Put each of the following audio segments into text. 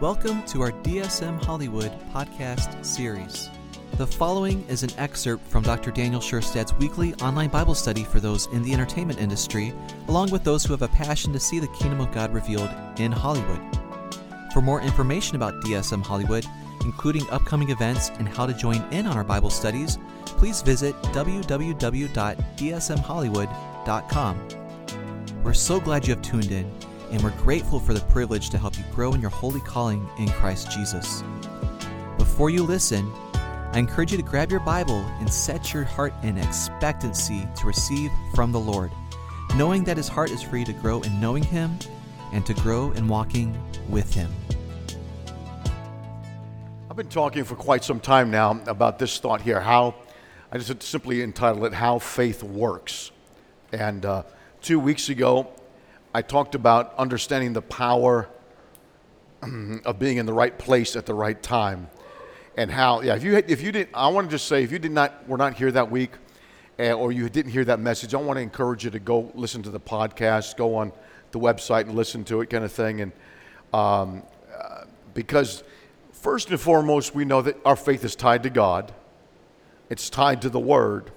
Welcome to our DSM Hollywood podcast series. The following is an excerpt from Dr. Daniel Scherstad's weekly online Bible study for those in the entertainment industry, along with those who have a passion to see the kingdom of God revealed in Hollywood. For more information about DSM Hollywood, including upcoming events and how to join in on our Bible studies, please visit www.dsmhollywood.com. We're so glad you have tuned in and we're grateful for the privilege to help you grow in your holy calling in Christ Jesus. Before you listen, I encourage you to grab your Bible and set your heart in expectancy to receive from the Lord, knowing that His heart is for you to grow in knowing Him and to grow in walking with Him. I've been talking for quite some time now about this thought here how I just simply entitled it How Faith Works. And uh, two weeks ago, I talked about understanding the power of being in the right place at the right time, and how yeah. If you if you didn't, I want to just say if you did not were not here that week, uh, or you didn't hear that message, I want to encourage you to go listen to the podcast, go on the website and listen to it, kind of thing, and um, uh, because first and foremost, we know that our faith is tied to God. It's tied to the Word.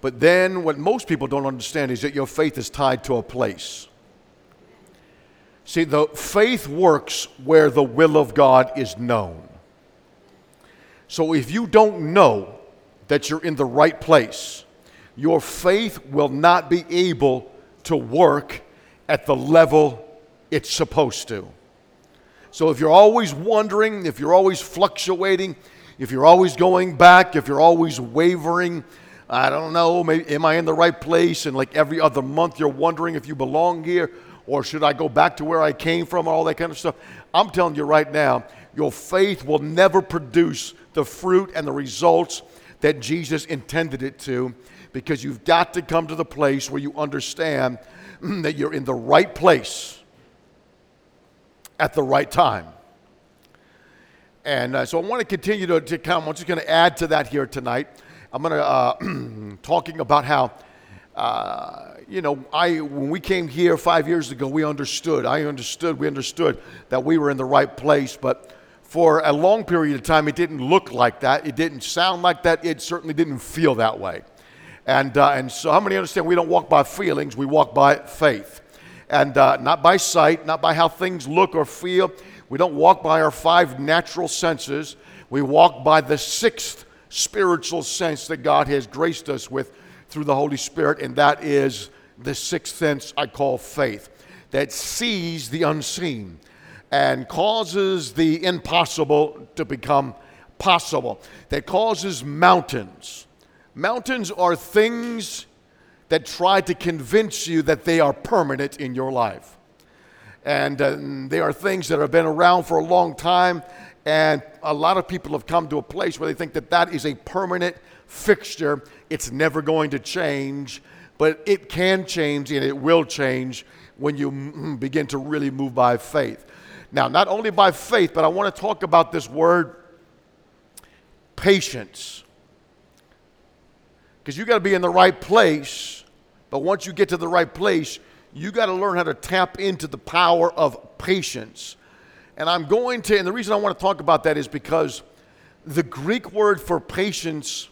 But then, what most people don't understand is that your faith is tied to a place. See, the faith works where the will of God is known. So if you don't know that you're in the right place, your faith will not be able to work at the level it's supposed to. So if you're always wondering, if you're always fluctuating, if you're always going back, if you're always wavering, I don't know, maybe, am I in the right place? And like every other month you're wondering if you belong here or should I go back to where I came from, all that kind of stuff. I'm telling you right now, your faith will never produce the fruit and the results that Jesus intended it to because you've got to come to the place where you understand that you're in the right place at the right time. And uh, so I want to continue to, to come. I'm just going to add to that here tonight. I'm going to uh, talking about how uh, you know, I when we came here five years ago, we understood. I understood. We understood that we were in the right place, but for a long period of time, it didn't look like that. It didn't sound like that. It certainly didn't feel that way. And uh, and so, how many understand? We don't walk by feelings. We walk by faith, and uh, not by sight, not by how things look or feel. We don't walk by our five natural senses. We walk by the sixth spiritual sense that God has graced us with through the Holy Spirit, and that is the sixth sense I call faith, that sees the unseen and causes the impossible to become possible, that causes mountains. Mountains are things that try to convince you that they are permanent in your life. And uh, they are things that have been around for a long time, and a lot of people have come to a place where they think that that is a permanent fixture. It's never going to change, but it can change and it will change when you begin to really move by faith. Now, not only by faith, but I want to talk about this word patience. Because you got to be in the right place, but once you get to the right place, you got to learn how to tap into the power of patience. And I'm going to, and the reason I want to talk about that is because the Greek word for patience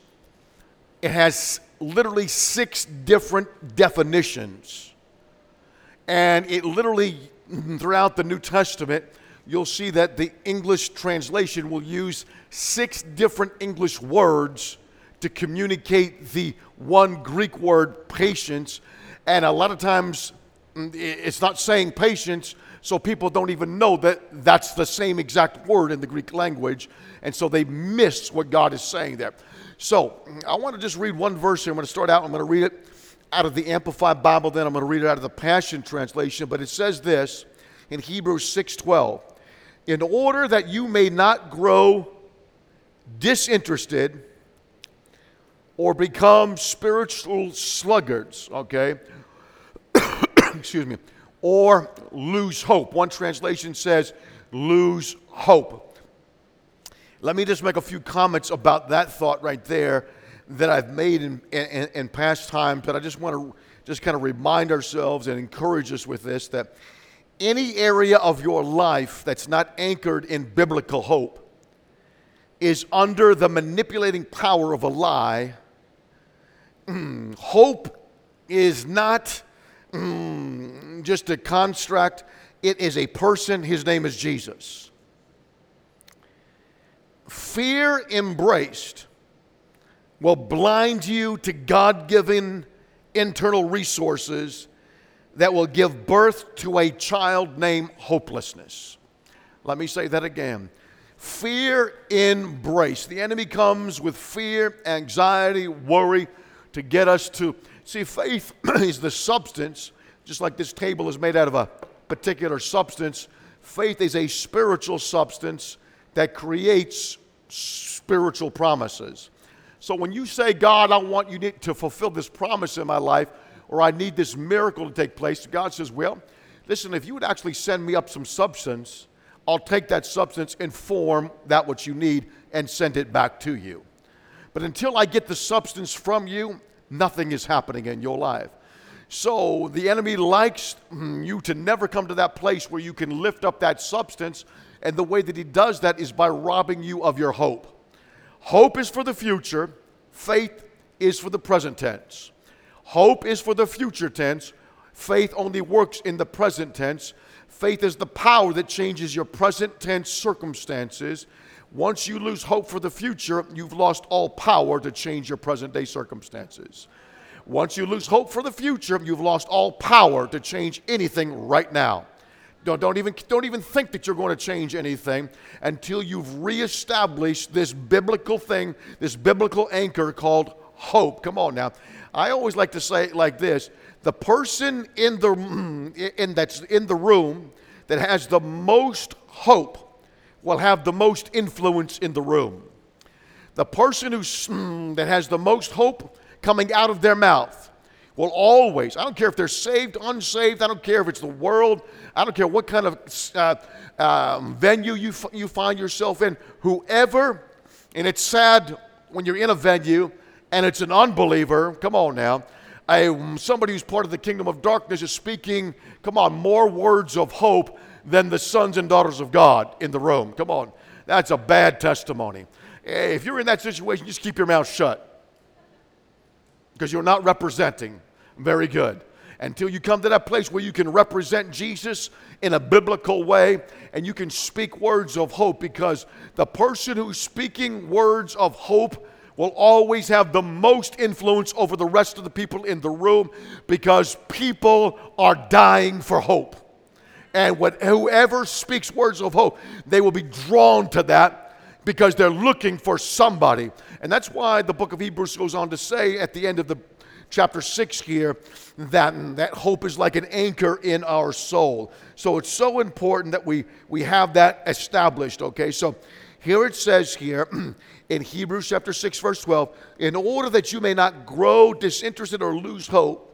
it has literally six different definitions. And it literally, throughout the New Testament, you'll see that the English translation will use six different English words to communicate the one Greek word patience. And a lot of times mm, it's not saying patience, so people don't even know that that's the same exact word in the Greek language. And so they miss what God is saying there. So I want to just read one verse here. I'm going to start out. I'm going to read it out of the Amplified Bible. Then I'm going to read it out of the Passion Translation. But it says this in Hebrews 6:12: "In order that you may not grow disinterested or become spiritual sluggards." Okay. Excuse me. Or lose hope. One translation says, lose hope. Let me just make a few comments about that thought right there that I've made in, in, in past times, but I just want to just kind of remind ourselves and encourage us with this that any area of your life that's not anchored in biblical hope is under the manipulating power of a lie. Mm, hope is not mm, just a construct, it is a person. His name is Jesus. Fear embraced will blind you to God given internal resources that will give birth to a child named hopelessness. Let me say that again. Fear embrace. The enemy comes with fear, anxiety, worry to get us to see faith is the substance, just like this table is made out of a particular substance. Faith is a spiritual substance that creates spiritual promises. So when you say, God, I want you to fulfill this promise in my life, or I need this miracle to take place, God says, Well, listen, if you would actually send me up some substance, I'll take that substance and form that which you need and send it back to you. But until I get the substance from you, nothing is happening in your life. So the enemy likes mm, you to never come to that place where you can lift up that substance. And the way that he does that is by robbing you of your hope. Hope is for the future, faith is for the present tense. Hope is for the future tense, faith only works in the present tense. Faith is the power that changes your present tense circumstances. Once you lose hope for the future, you've lost all power to change your present day circumstances. Once you lose hope for the future, you've lost all power to change anything right now. Don't, don't, even, don't even think that you're going to change anything until you've reestablished this biblical thing, this biblical anchor called hope. Come on now. I always like to say it like this the person in the in that's in the room that has the most hope will have the most influence in the room. The person who's that has the most hope coming out of their mouth will always, I don't care if they're saved, unsaved, I don't care if it's the world, I don't care what kind of uh, um, venue you, f- you find yourself in, whoever, and it's sad when you're in a venue and it's an unbeliever, come on now, a, somebody who's part of the kingdom of darkness is speaking, come on, more words of hope than the sons and daughters of God in the room. Come on. That's a bad testimony. If you're in that situation, just keep your mouth shut because you're not representing very good. Until you come to that place where you can represent Jesus in a biblical way and you can speak words of hope because the person who's speaking words of hope will always have the most influence over the rest of the people in the room because people are dying for hope. And what, whoever speaks words of hope, they will be drawn to that because they're looking for somebody. And that's why the book of Hebrews goes on to say at the end of the chapter 6 here that, that hope is like an anchor in our soul. So it's so important that we, we have that established, okay? So here it says here in Hebrews chapter 6, verse 12, in order that you may not grow disinterested or lose hope,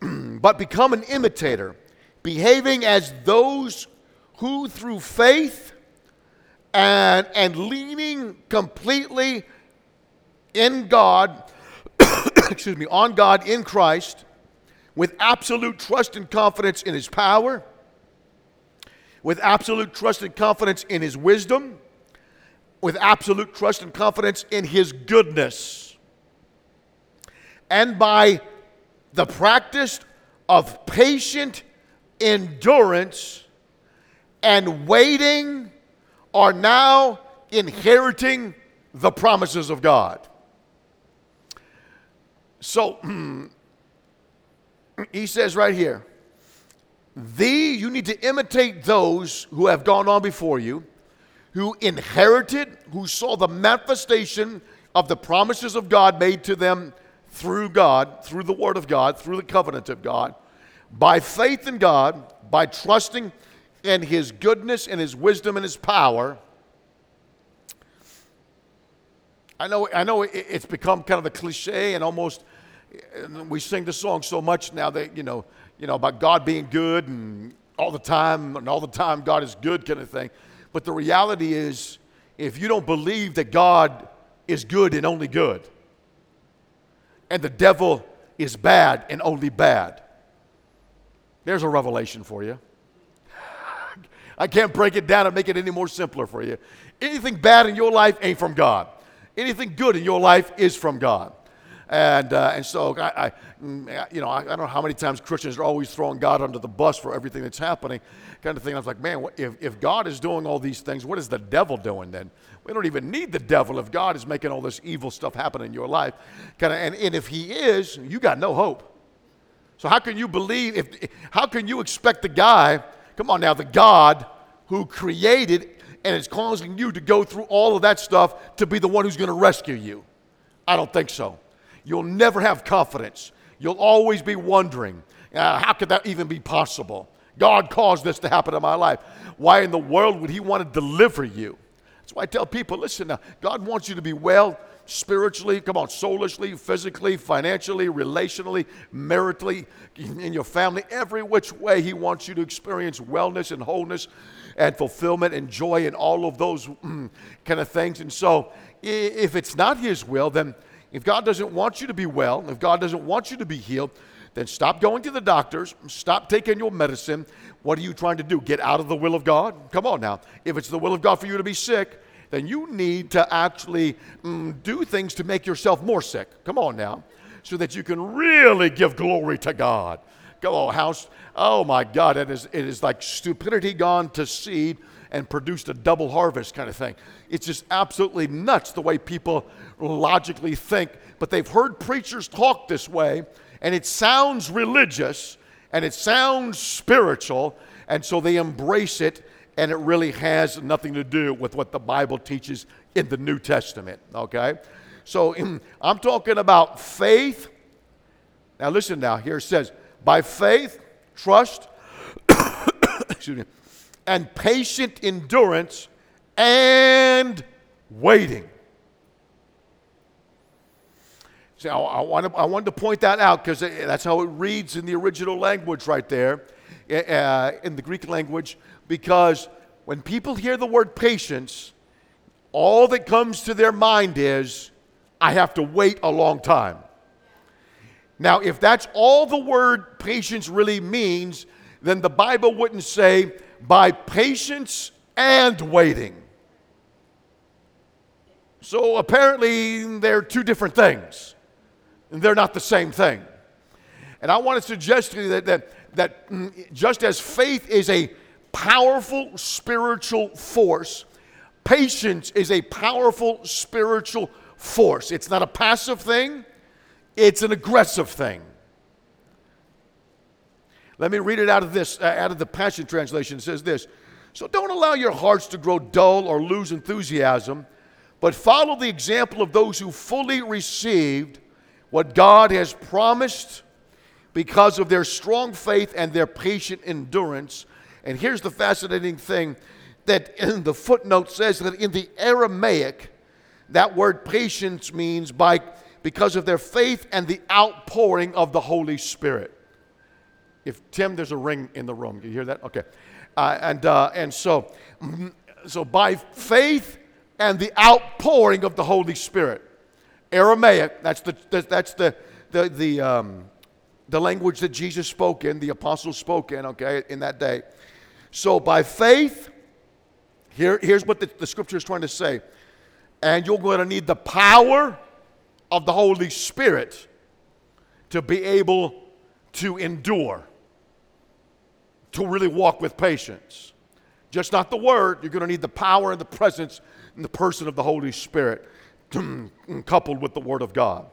but become an imitator, behaving as those who through faith and, and leaning completely in God, excuse me, on God in Christ, with absolute trust and confidence in His power, with absolute trust and confidence in His wisdom, with absolute trust and confidence in His goodness. And by the practice of patient endurance and waiting are now inheriting the promises of God. So he says right here, thee, you need to imitate those who have gone on before you who inherited, who saw the manifestation of the promises of God made to them through God, through the Word of God, through the covenant of God, by faith in God, by trusting in His goodness and His wisdom and His power. I know, I know it's become kind of a cliche and almost we sing the song so much now that you know, you know about God being good and all the time and all the time God is good kind of thing. But the reality is, if you don't believe that God is good and only good, and the devil is bad and only bad, There's a revelation for you. I can't break it down and make it any more simpler for you. Anything bad in your life ain't from God. Anything good in your life is from God. And, uh, and so, I, I, mm, you know, I, I, don't know how many times Christians are always throwing God under the bus for everything that's happening, kind of thing. I was like, man, if, if God is doing all these things, what is the devil doing then? We don't even need the devil if God is making all this evil stuff happen in your life. Kind of, and, and if he is, you got no hope. So how can you believe, if, how can you expect the guy, come on now, the God who created and is causing you to go through all of that stuff to be the one who's going to rescue you? I don't think so. You'll never have confidence. You'll always be wondering, uh, how could that even be possible? God caused this to happen in my life. Why in the world would He want to deliver you? That's why I tell people listen, now, God wants you to be well spiritually, come on, soulishly, physically, financially, relationally, maritally, in your family, every which way He wants you to experience wellness and wholeness and fulfillment and joy and all of those mm, kind of things. And so, if it's not His will, then if God doesn't want you to be well, if God doesn't want you to be healed, then stop going to the doctors, stop taking your medicine. What are you trying to do? Get out of the will of God? Come on now. If it's the will of God for you to be sick, then you need to actually mm, do things to make yourself more sick. Come on now. So that you can really give glory to God. Go, oh, house. Oh my God, it is, it is like stupidity gone to seed and produced a double harvest kind of thing. It's just absolutely nuts the way people logically think, but they've heard preachers talk this way, and it sounds religious and it sounds spiritual, and so they embrace it and it really has nothing to do with what the Bible teaches in the New Testament, okay? So I'm talking about faith. Now, listen now, here it says, by faith, trust, excuse me, and patient endurance and waiting. See, I, I, wanted, I wanted to point that out because that's how it reads in the original language right there, uh, in the Greek language because when people hear the word patience, all that comes to their mind is, I have to wait a long time. Now, if that's all the word patience really means, then the Bible wouldn't say, by patience and waiting. So apparently, they're two different things. They're not the same thing. And I want to suggest to you that, that, that mm, just as faith is a powerful spiritual force. Patience is a powerful spiritual force. It's not a passive thing, it's an aggressive thing. Let me read it out of this, uh, out of the Passion Translation. It says this So don't allow your hearts to grow dull or lose enthusiasm, but follow the example of those who fully received what God has promised because of their strong faith and their patient endurance. And here's the fascinating thing that in the footnote says that in the Aramaic, that word patience means by because of their faith and the outpouring of the Holy Spirit. If Tim, there's a ring in the room. You hear that? Okay. Uh, and uh, and so mm, so by faith and the outpouring of the Holy Spirit. Aramaic. That's the that's the the the um, the language that Jesus spoke in, the apostles spoke in. Okay, in that day. So by faith, here, here's what the, the scripture is trying to say. And you're going to need the power of the Holy Spirit to be able to endure, to really walk with patience. Just not the word, you're going to need the power and the presence and the person of the Holy Spirit coupled with the word of God.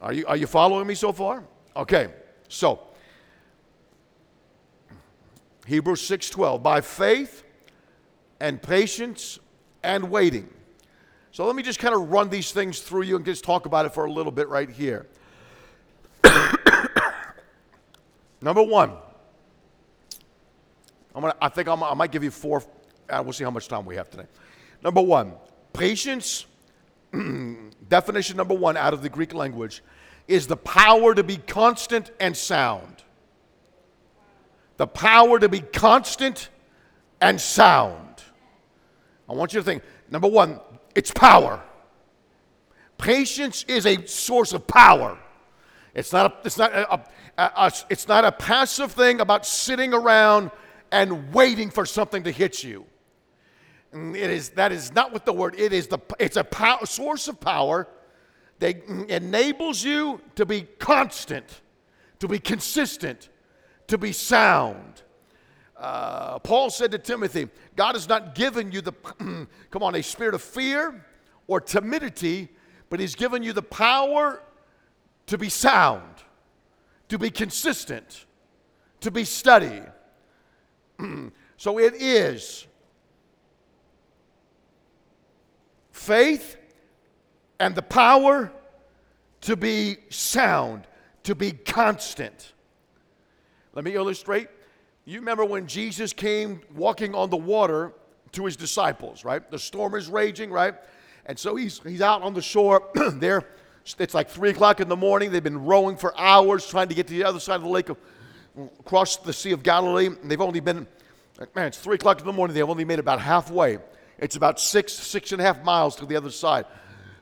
Are you, are you following me so far? Okay, so Hebrews 6:12 by faith and patience and waiting. So let me just kind of run these things through you and just talk about it for a little bit right here. Number one, I'm gonna, I think I'm, i might give you four. Uh, we'll see how much time we have today. Number one, patience. definition number one out of the Greek language is the power to be constant and sound the power to be constant and sound. I want you to think number one, it's power. Patience is a source of power. It's not a, it's not a, a, a, it's not a passive thing about sitting around and waiting for something to hit you. Mm, it is, that is not what the word, it is the, it's a power, source of power that enables you to be constant, to be consistent, to be sound. Uh, Paul said to Timothy, God has not given you the, come on, a spirit of fear or timidity, but He's given you the power to be sound, to be consistent, to be steady. so it is faith and the power to be sound, to be constant. Let me illustrate. You remember when Jesus came walking on the water to his disciples, right? The storm is raging, right? And so he's, he's out on the shore there. It's like three o'clock in the morning. They've been rowing for hours trying to get to the other side of the lake, of, across the Sea of Galilee. And they've only been, man, it's three o'clock in the morning. They've only made about halfway. It's about six, six and a half miles to the other side.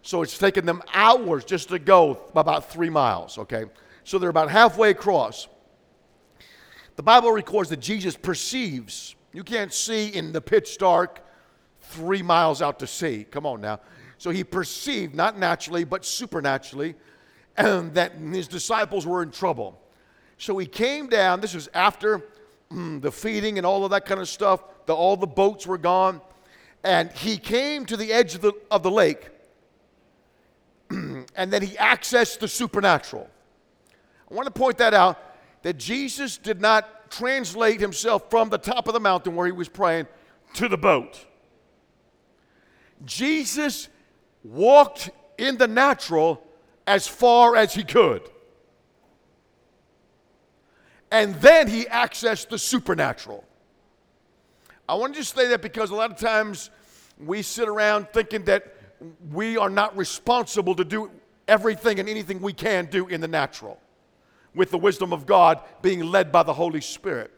So it's taken them hours just to go about three miles, okay? So they're about halfway across. The Bible records that Jesus perceives, you can't see in the pitch dark three miles out to sea. Come on now. So he perceived, not naturally, but supernaturally, and that his disciples were in trouble. So he came down. This was after mm, the feeding and all of that kind of stuff. The, all the boats were gone. And he came to the edge of the, of the lake, and then he accessed the supernatural. I want to point that out that Jesus did not translate himself from the top of the mountain where he was praying to the boat. Jesus walked in the natural as far as he could. And then he accessed the supernatural. I want to just say that because a lot of times we sit around thinking that we are not responsible to do everything and anything we can do in the natural with the wisdom of God being led by the Holy Spirit.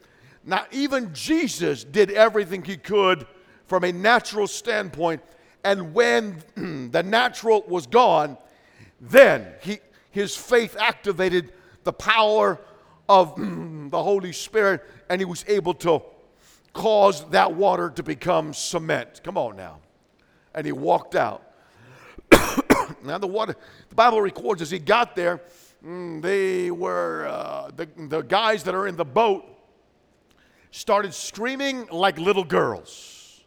Now, even Jesus did everything he could from a natural standpoint, and when the natural was gone, then he, his faith activated the power of the Holy Spirit, and he was able to cause that water to become cement. Come on now. And he walked out. now, the water, the Bible records as he got there, mm, they were, uh, the, the guys that are in the boat started screaming like little girls,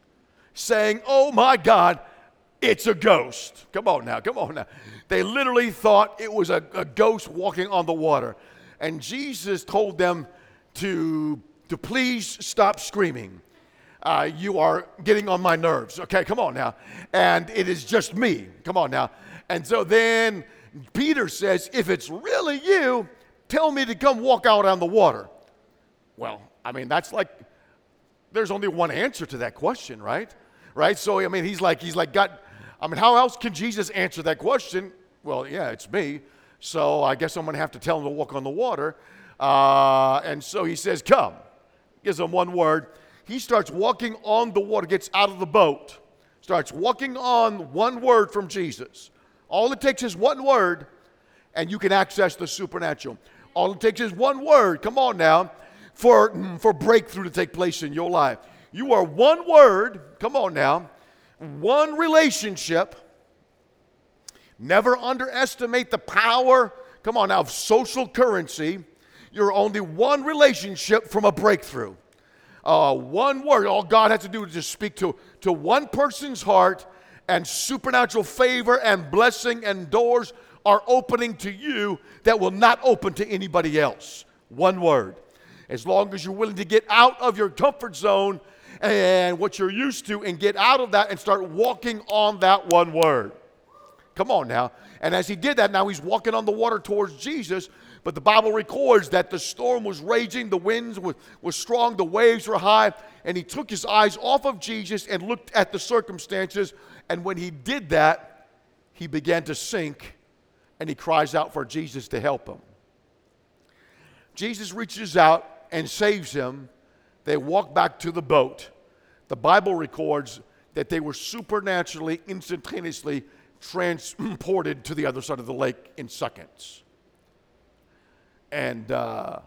saying, Oh my God, it's a ghost. Come on now, come on now. They literally thought it was a, a ghost walking on the water. And Jesus told them to to please stop screaming. Uh, you are getting on my nerves. Okay, come on now. And it is just me. Come on now. And so then Peter says, If it's really you, tell me to come walk out on the water. Well, I mean, that's like, there's only one answer to that question, right? Right? So, I mean, he's like, he's like, got, I mean, how else can Jesus answer that question? Well, yeah, it's me. So I guess I'm going to have to tell him to walk on the water. Uh, and so he says, Come gives him one word. He starts walking on the water, gets out of the boat, starts walking on one word from Jesus. All it takes is one word, and you can access the supernatural. All it takes is one word, come on now, for, for breakthrough to take place in your life. You are one word, come on now, one relationship. Never underestimate the power, come on now, of social currency you're only one relationship from a breakthrough. Uh, one word, all God has to do is just speak to, to one person's heart, and supernatural favor and blessing and doors are opening to you that will not open to anybody else. One word. As long as you're willing to get out of your comfort zone and what you're used to and get out of that and start walking on that one word. Come on now. And as he did that, now he's walking on the water towards Jesus. But the Bible records that the storm was raging, the winds were, were strong, the waves were high, and he took his eyes off of Jesus and looked at the circumstances. And when he did that, he began to sink and he cries out for Jesus to help him. Jesus reaches out and saves him. They walk back to the boat. The Bible records that they were supernaturally, instantaneously transported to the other side of the lake in seconds. And uh,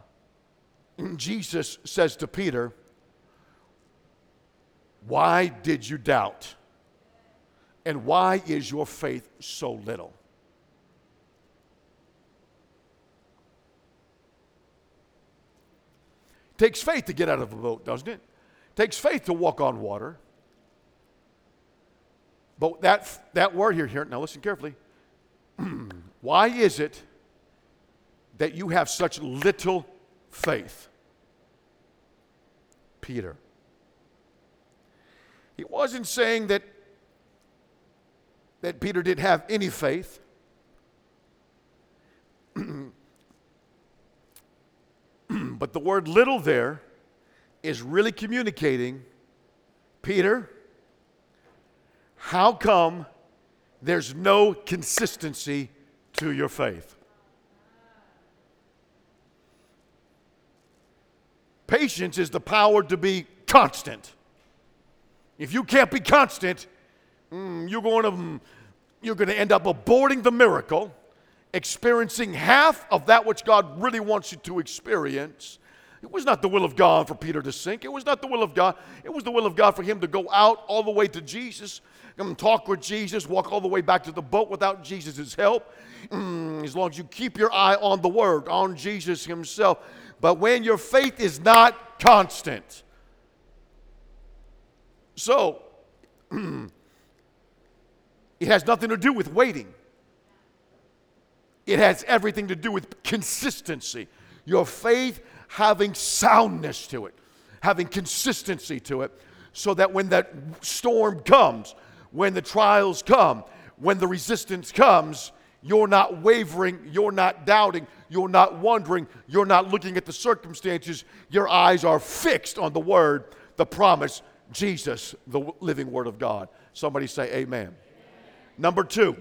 Jesus says to Peter, Why did you doubt? And why is your faith so little? Takes faith to get out of a boat, doesn't it? Takes faith to walk on water. But that, that word here, here, now listen carefully. Why is it that you have such little faith? Peter. He wasn't saying that, that Peter didn't have any faith. but the word little there is really communicating Peter, how come there's no consistency to your faith? Patience is the power to be constant. If you can't be constant, mm, you're going to mm, you're going to end up aborting the miracle, experiencing half of that which God really wants you to experience. It was not the will of God for Peter to sink. It was not the will of God. It was the will of God for him to go out all the way to Jesus, come talk with Jesus, walk all the way back to the boat without Jesus' help. Mm, as long as you keep your eye on the Word, on Jesus Himself. But when your faith is not constant, so it has nothing to do with waiting. It has everything to do with consistency. Your faith having soundness to it, having consistency to it, so that when that storm comes, when the trials come, when the resistance comes, you're not wavering, you're not doubting, you're not wondering, you're not looking at the circumstances. Your eyes are fixed on the word, the promise, Jesus, the living word of God. Somebody say, Amen. amen. Number two,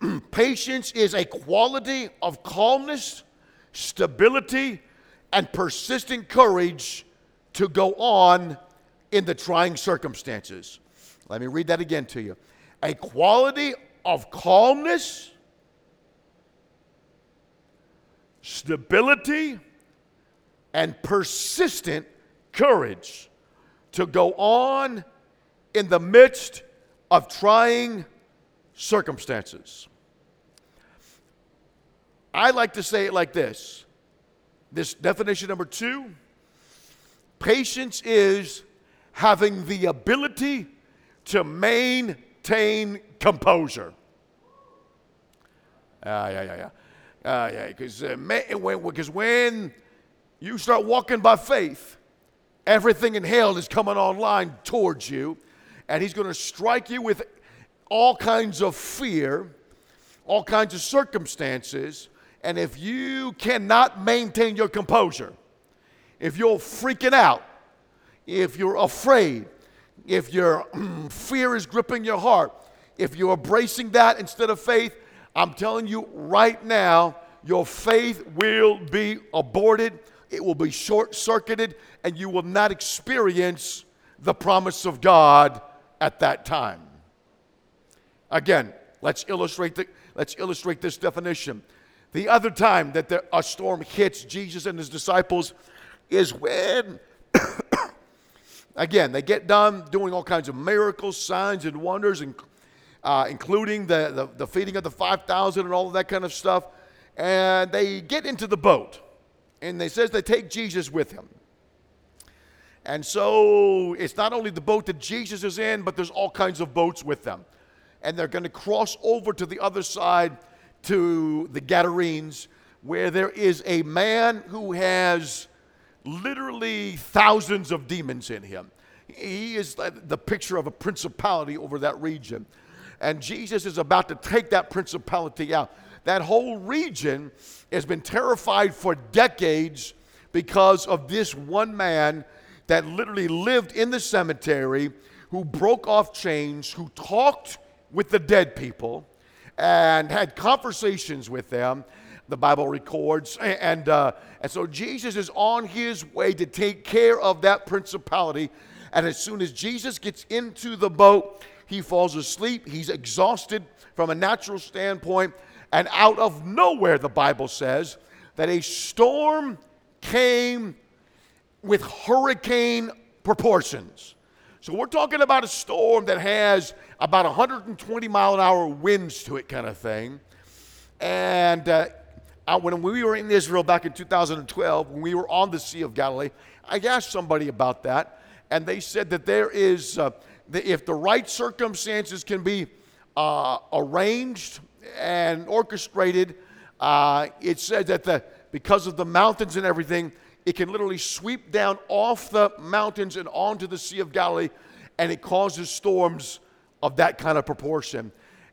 patience is a quality of calmness stability, and persistent courage to go on in the trying circumstances. Let me read that again to you. A quality of calmness, stability, and persistent courage to go on in the midst of trying circumstances. I like to say it like this this definition number two patience is having the ability to maintain composure. Ah, yeah, yeah, yeah. Uh, yeah, because uh, when, when you start walking by faith, everything in hell is coming online towards you, and he's going to strike you with all kinds of fear, all kinds of circumstances and if you cannot maintain your composure, if you're freaking out, if you're afraid, if your fear is gripping your heart, if you're embracing that instead of faith, I'm telling you right now, your faith will be aborted, it will be short circuited, and you will not experience the promise of God at that time. Again, let's illustrate, the, let's illustrate this definition. The other time that the, a storm hits Jesus and his disciples is when, again, they get done doing all kinds of miracles, signs, and wonders, and, uh, including the, the, the feeding of the 5,000 and all of that kind of stuff. And they get into the boat, and they says they take Jesus with him. And so it's not only the boat that Jesus is in, but there's all kinds of boats with them. And they're going to cross over to the other side to the Gadarenes, where there is a man who has literally thousands of demons in him. He is the picture of a principality over that region. And Jesus is about to take that principality out. That whole region has been terrified for decades because of this one man that literally lived in the cemetery, who broke off chains, who talked with the dead people, and had conversations with them, the Bible records. And, uh, and so Jesus is on his way to take care of that principality. And as soon as Jesus gets into the boat, he falls asleep. He's exhausted from a natural standpoint. And out of nowhere, the Bible says, that a storm came with hurricane proportions. So we're talking about a storm that has about 120 mile an hour winds to it, kind of thing. And uh, when we were in Israel back in 2012, when we were on the Sea of Galilee, I asked somebody about that, and they said that there is, uh, if the right circumstances can be uh, arranged and orchestrated, uh, it said that the, because of the mountains and everything, it can literally sweep down off the mountains and onto the Sea of Galilee, and it causes storms of that kind of proportion.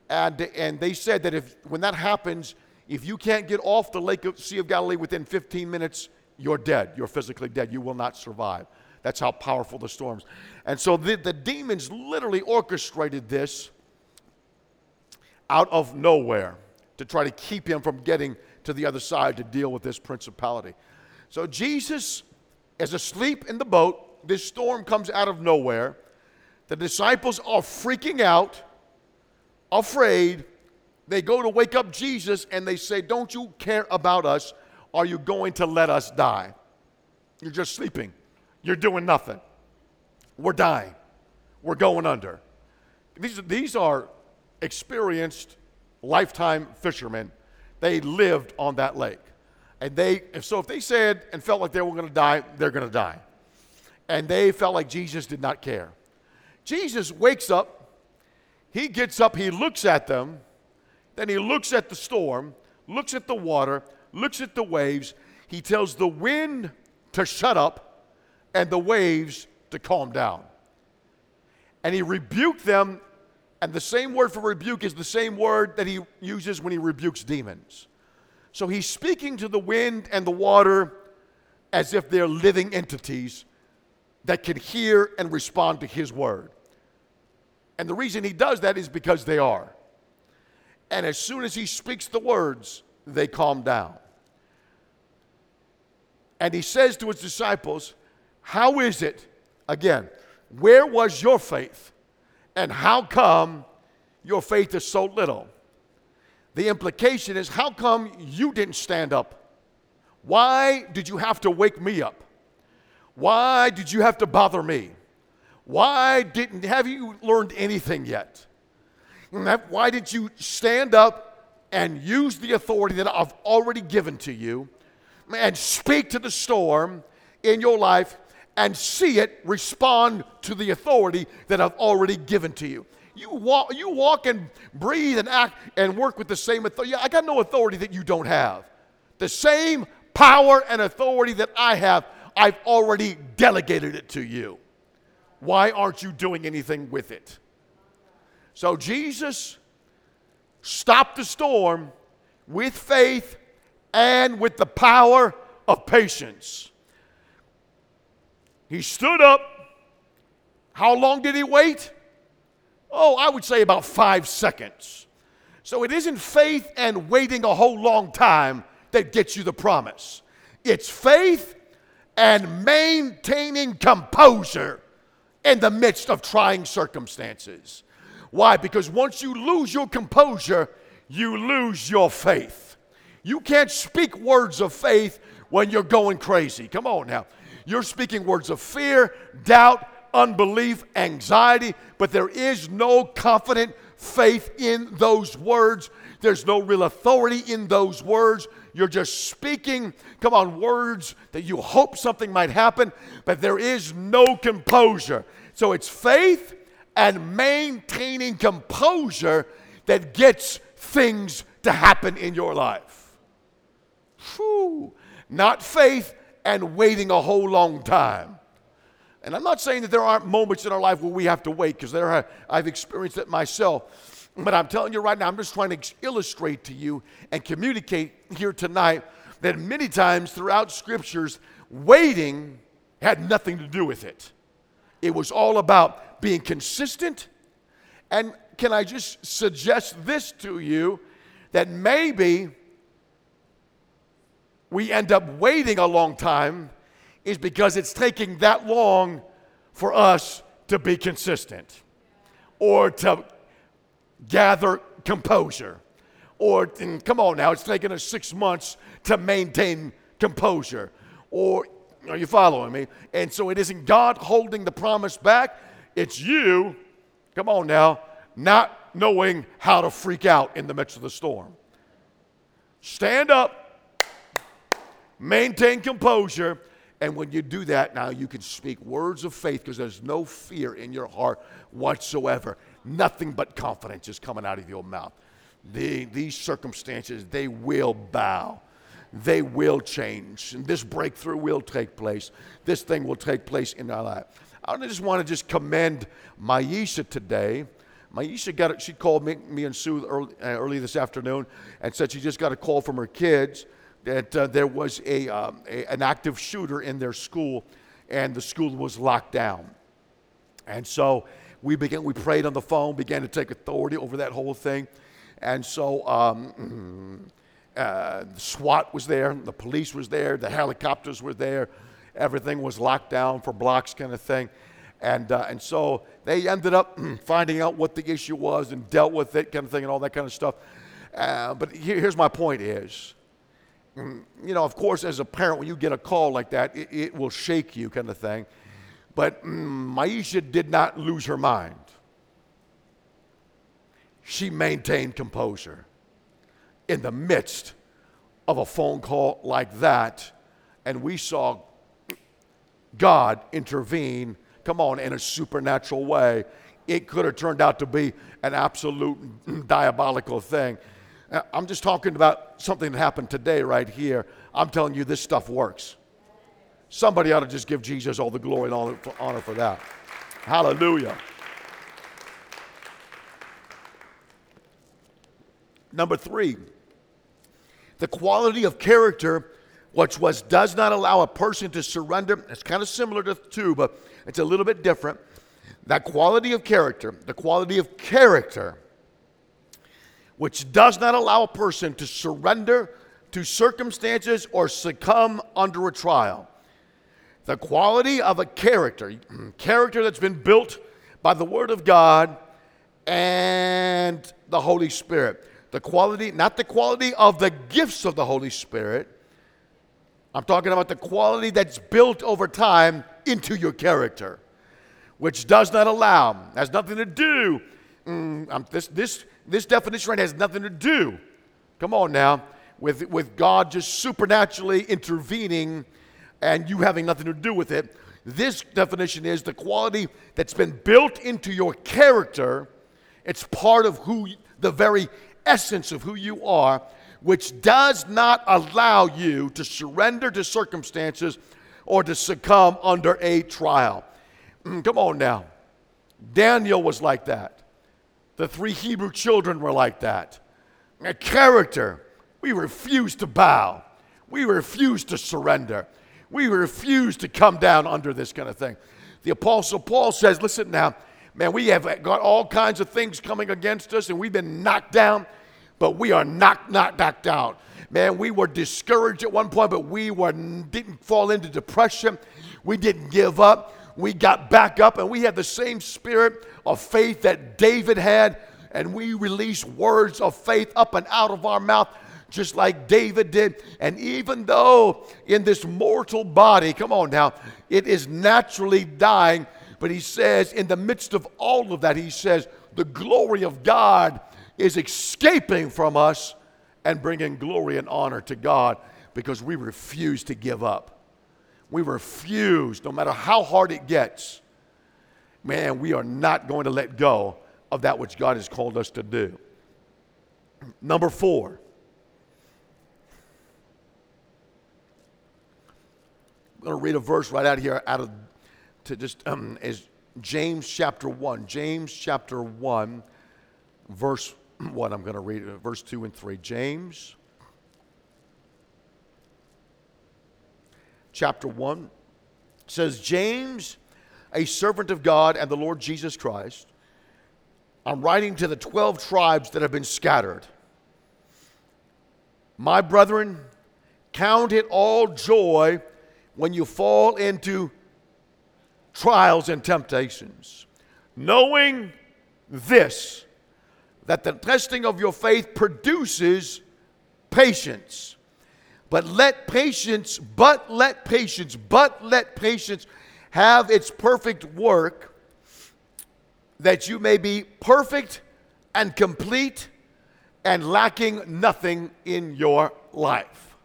And, and they said that if when that happens, if you can't get off the Lake of Sea of Galilee within 15 minutes, you're dead. You're physically dead. You will not survive. That's how powerful the storms. And so the, the demons literally orchestrated this out of nowhere to try to keep him from getting to the other side to deal with this principality. So Jesus is asleep in the boat. This storm comes out of nowhere. The disciples are freaking out, afraid. They go to wake up Jesus and they say, Don't you care about us? Are you going to let us die? You're just sleeping. You're doing nothing. We're dying. We're going under. These, these are experienced lifetime fishermen. They lived on that lake. And they, so if they said and felt like they were going to die, they're going to die. And they felt like Jesus did not care. Jesus wakes up, he gets up, he looks at them, then he looks at the storm, looks at the water, looks at the waves. He tells the wind to shut up and the waves to calm down. And he rebuked them and the same word for rebuke is the same word that he uses when he rebukes demons. So he's speaking to the wind and the water as if they're living entities that can hear and respond to his word. And the reason he does that is because they are. And as soon as he speaks the words, they calm down. And he says to his disciples, How is it, again, where was your faith? And how come your faith is so little? The implication is how come you didn't stand up? Why did you have to wake me up? Why did you have to bother me? Why didn't have you learned anything yet? Why did you stand up and use the authority that I've already given to you and speak to the storm in your life and see it respond to the authority that I've already given to you. You walk, you walk and breathe and act and work with the same authority. I got no authority that you don't have. The same power and authority that I have, I've already delegated it to you. Why aren't you doing anything with it? So Jesus stopped the storm with faith and with the power of patience. He stood up. How long did he wait? Oh, I would say about five seconds. So it isn't faith and waiting a whole long time that gets you the promise. It's faith and maintaining composure in the midst of trying circumstances. Why? Because once you lose your composure, you lose your faith. You can't speak words of faith when you're going crazy. Come on now. You're speaking words of fear, doubt, unbelief, anxiety, but there is no confident faith in those words. There's no real authority in those words. You're just speaking, come on, words that you hope something might happen, but there is no composure. So it's faith and maintaining composure that gets things to happen in your life. Whew. Not faith and waiting a whole long time. And I'm not saying that there aren't moments in our life where we have to wait, because there are, I've experienced it myself. But I'm telling you right now, I'm just trying to illustrate to you and communicate here tonight that many times throughout scriptures, waiting had nothing to do with it. It was all about being consistent. And can I just suggest this to you that maybe we end up waiting a long time is because it's taking that long for us to be consistent or to gather composure Or, come on now, it's taken us six months to maintain composure. Or, are you following me? And so it isn't God holding the promise back, it's you, come on now, not knowing how to freak out in the midst of the storm. Stand up, maintain composure, and when you do that, now you can speak words of faith because there's no fear in your heart whatsoever. Nothing but confidence is coming out of your mouth. The, these circumstances, they will bow. They will change. And this breakthrough will take place. This thing will take place in our life. I just want to just commend Maisha today. Maisha got it. She called me, me and Sue early, uh, early this afternoon and said she just got a call from her kids that uh, there was a, um, a, an active shooter in their school and the school was locked down. And so we began, we prayed on the phone, began to take authority over that whole thing. And so um, uh, the SWAT was there, the police was there, the helicopters were there, everything was locked down for blocks, kind of thing. And, uh, and so they ended up finding out what the issue was and dealt with it, kind of thing, and all that kind of stuff. Uh, but here, here's my point is you know, of course, as a parent, when you get a call like that, it, it will shake you, kind of thing. But mm, Maisha did not lose her mind. She maintained composure in the midst of a phone call like that. And we saw God intervene, come on, in a supernatural way. It could have turned out to be an absolute diabolical thing. Uh, I'm just talking about something that happened today, right here. I'm telling you, this stuff works. Somebody ought to just give Jesus all the glory and all the honor for that. Hallelujah. Number three, the quality of character, which was does not allow a person to surrender. It's kind of similar to two, but it's a little bit different. That quality of character, the quality of character which does not allow a person to surrender to circumstances or succumb under a trial. The quality of a character, character that's been built by the Word of God and the Holy Spirit. The quality, not the quality of the gifts of the Holy Spirit. I'm talking about the quality that's built over time into your character, which does not allow, has nothing to do. Mm, this, this this definition right has nothing to do, come on now, with, with God just supernaturally intervening and you having nothing to do with it. This definition is the quality that's been built into your character. It's part of who, the very essence of who you are, which does not allow you to surrender to circumstances or to succumb under a trial. Mm, come on now. Daniel was like that. The three Hebrew children were like that. A character. We refuse to bow. We refuse to surrender. We refuse to come down under this kind of thing. The Apostle Paul says, listen now, man, we have got all kinds of things coming against us and we've been knocked down, but we are knocked, not knocked out. Man, we were discouraged at one point, but we were, didn't fall into depression. We didn't give up. We got back up and we had the same spirit of faith that David had, and we release words of faith up and out of our mouth just like David did. And even though in this mortal body, come on now, it is naturally dying, but he says, in the midst of all of that, he says, the glory of God is escaping from us and bringing glory and honor to God because we refuse to give up. We refuse, no matter how hard it gets, man, we are not going to let go of that which God has called us to do. Number four, I'm going to read a verse right out here out of to just um, is James chapter 1. James chapter 1, verse 1. I'm going to read verse 2 and 3. James chapter 1 says, James a servant of God and the Lord Jesus Christ. I'm writing to the 12 tribes that have been scattered. My brethren, count it all joy when you fall into trials and temptations, knowing this, that the testing of your faith produces patience. But let patience, but let patience, but let patience have its perfect work, that you may be perfect and complete and lacking nothing in your life.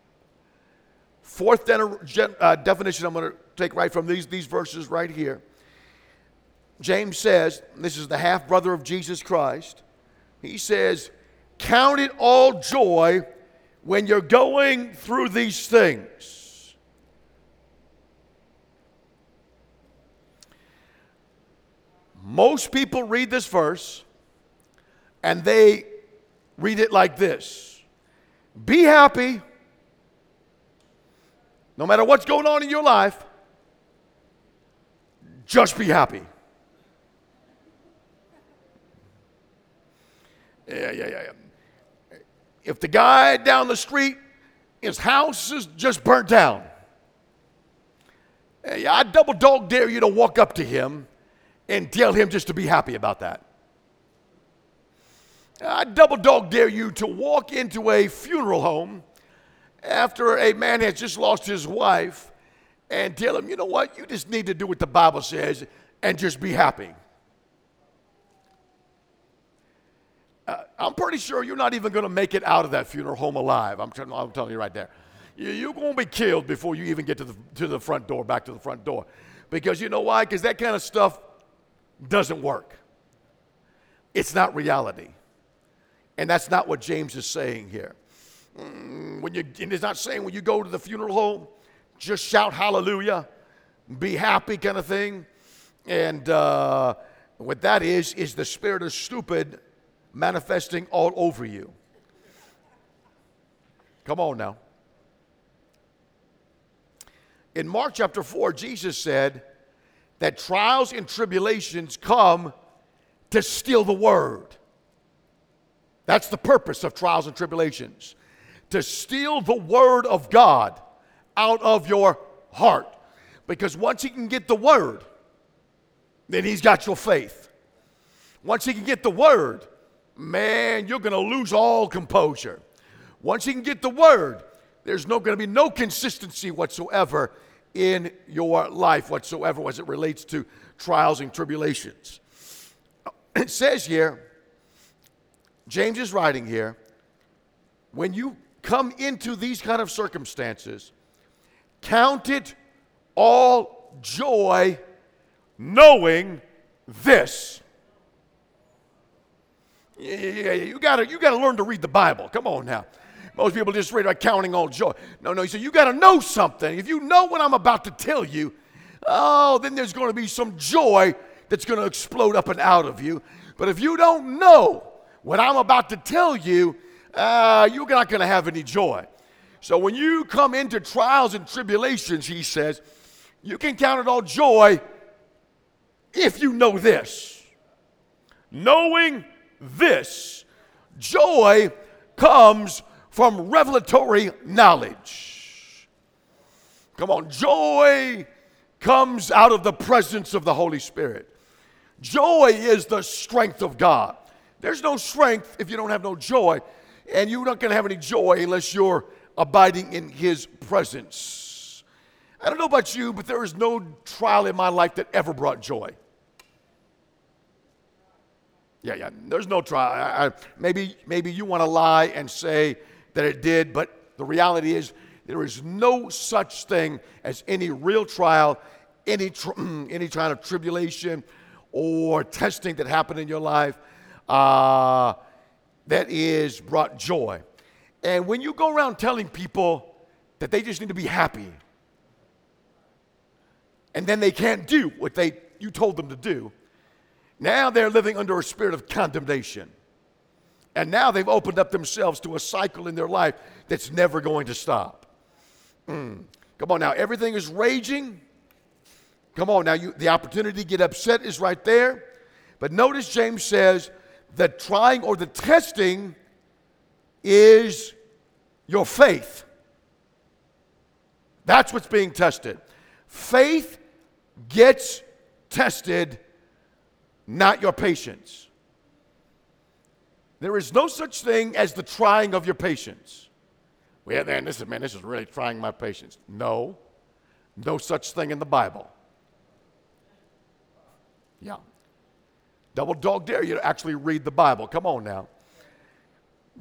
Fourth de- uh, definition I'm going to take right from these, these verses right here. James says, this is the half brother of Jesus Christ. He says, Count it all joy when you're going through these things. Most people read this verse and they read it like this Be happy, no matter what's going on in your life, just be happy. Yeah, yeah, yeah. If the guy down the street, his house is just burnt down, hey, I double dog dare you to walk up to him and tell him just to be happy about that. I double dog dare you to walk into a funeral home after a man has just lost his wife and tell him, you know what, you just need to do what the Bible says and just be happy. Uh, I'm pretty sure you're not even going to make it out of that funeral home alive. I'm telling you right there. You're going to be killed before you even get to the, to the front door, back to the front door. Because you know why? Because that kind of stuff doesn't work. It's not reality. And that's not what James is saying here. Mm, when you, and it's not saying when you go to the funeral home, just shout hallelujah, be happy kind of thing. And uh, what that is, is the spirit of stupid manifesting all over you. Come on now. In Mark chapter 4, Jesus said that trials and tribulations come to steal the word. That's the purpose of trials and tribulations to steal the word of God out of your heart. Because once he can get the word, then he's got your faith. Once he can get the word, man, you're going to lose all composure. Once you can get the word, there's no going to be no consistency whatsoever in your life whatsoever as it relates to trials and tribulations. It says here, James is writing here, when you come into these kind of circumstances, count it all joy knowing this yeah, you gotta, you gotta learn to read the Bible. Come on now. Most people just read about counting all joy. No, no, he said, you gotta know something. If you know what I'm about to tell you, oh, then there's gonna be some joy that's gonna explode up and out of you. But if you don't know what I'm about to tell you, uh, you're not gonna have any joy. So when you come into trials and tribulations, he says, you can count it all joy if you know this. Knowing this joy comes from revelatory knowledge. Come on, joy comes out of the presence of the Holy Spirit. Joy is the strength of God. There's no strength if you don't have no joy, and you're not going to have any joy unless you're abiding in His presence. I don't know about you, but there is no trial in my life that ever brought joy. Yeah, yeah. There's no trial. I, I, maybe, maybe you want to lie and say that it did, but the reality is there is no such thing as any real trial, any tr- any kind of tribulation or testing that happened in your life uh, that is brought joy. And when you go around telling people that they just need to be happy, and then they can't do what they you told them to do, now they're living under a spirit of condemnation. And now they've opened up themselves to a cycle in their life that's never going to stop. Mm. Come on now, everything is raging. Come on now, you, the opportunity to get upset is right there. But notice James says the trying or the testing is your faith. That's what's being tested. Faith gets tested not your patience. There is no such thing as the trying of your patience. Well, then, this is, man, this is really trying my patience. No, no such thing in the Bible. Yeah. Double dog dare you to actually read the Bible. Come on now.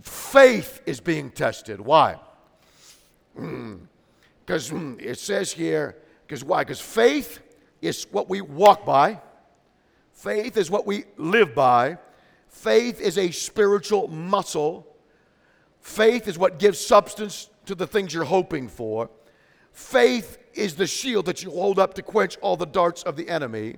Faith is being tested. Why? Because mm, mm, it says here, because why? Because faith is what we walk by, faith is what we live by, faith is a spiritual muscle. Faith is what gives substance to the things you're hoping for. Faith is the shield that you hold up to quench all the darts of the enemy.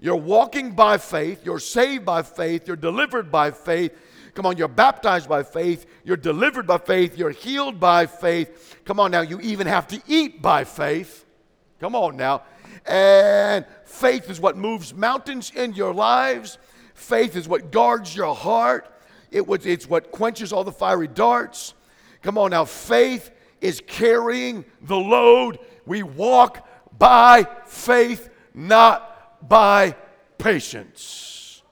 You're walking by faith, you're saved by faith, you're delivered by faith. Come on, you're baptized by faith, you're delivered by faith, you're healed by faith. Come on now, you even have to eat by faith. Come on now. And faith is what moves mountains in your lives. Faith is what guards your heart. It was, it's what quenches all the fiery darts. Come on now, faith is carrying the load. We walk by faith, not by patience.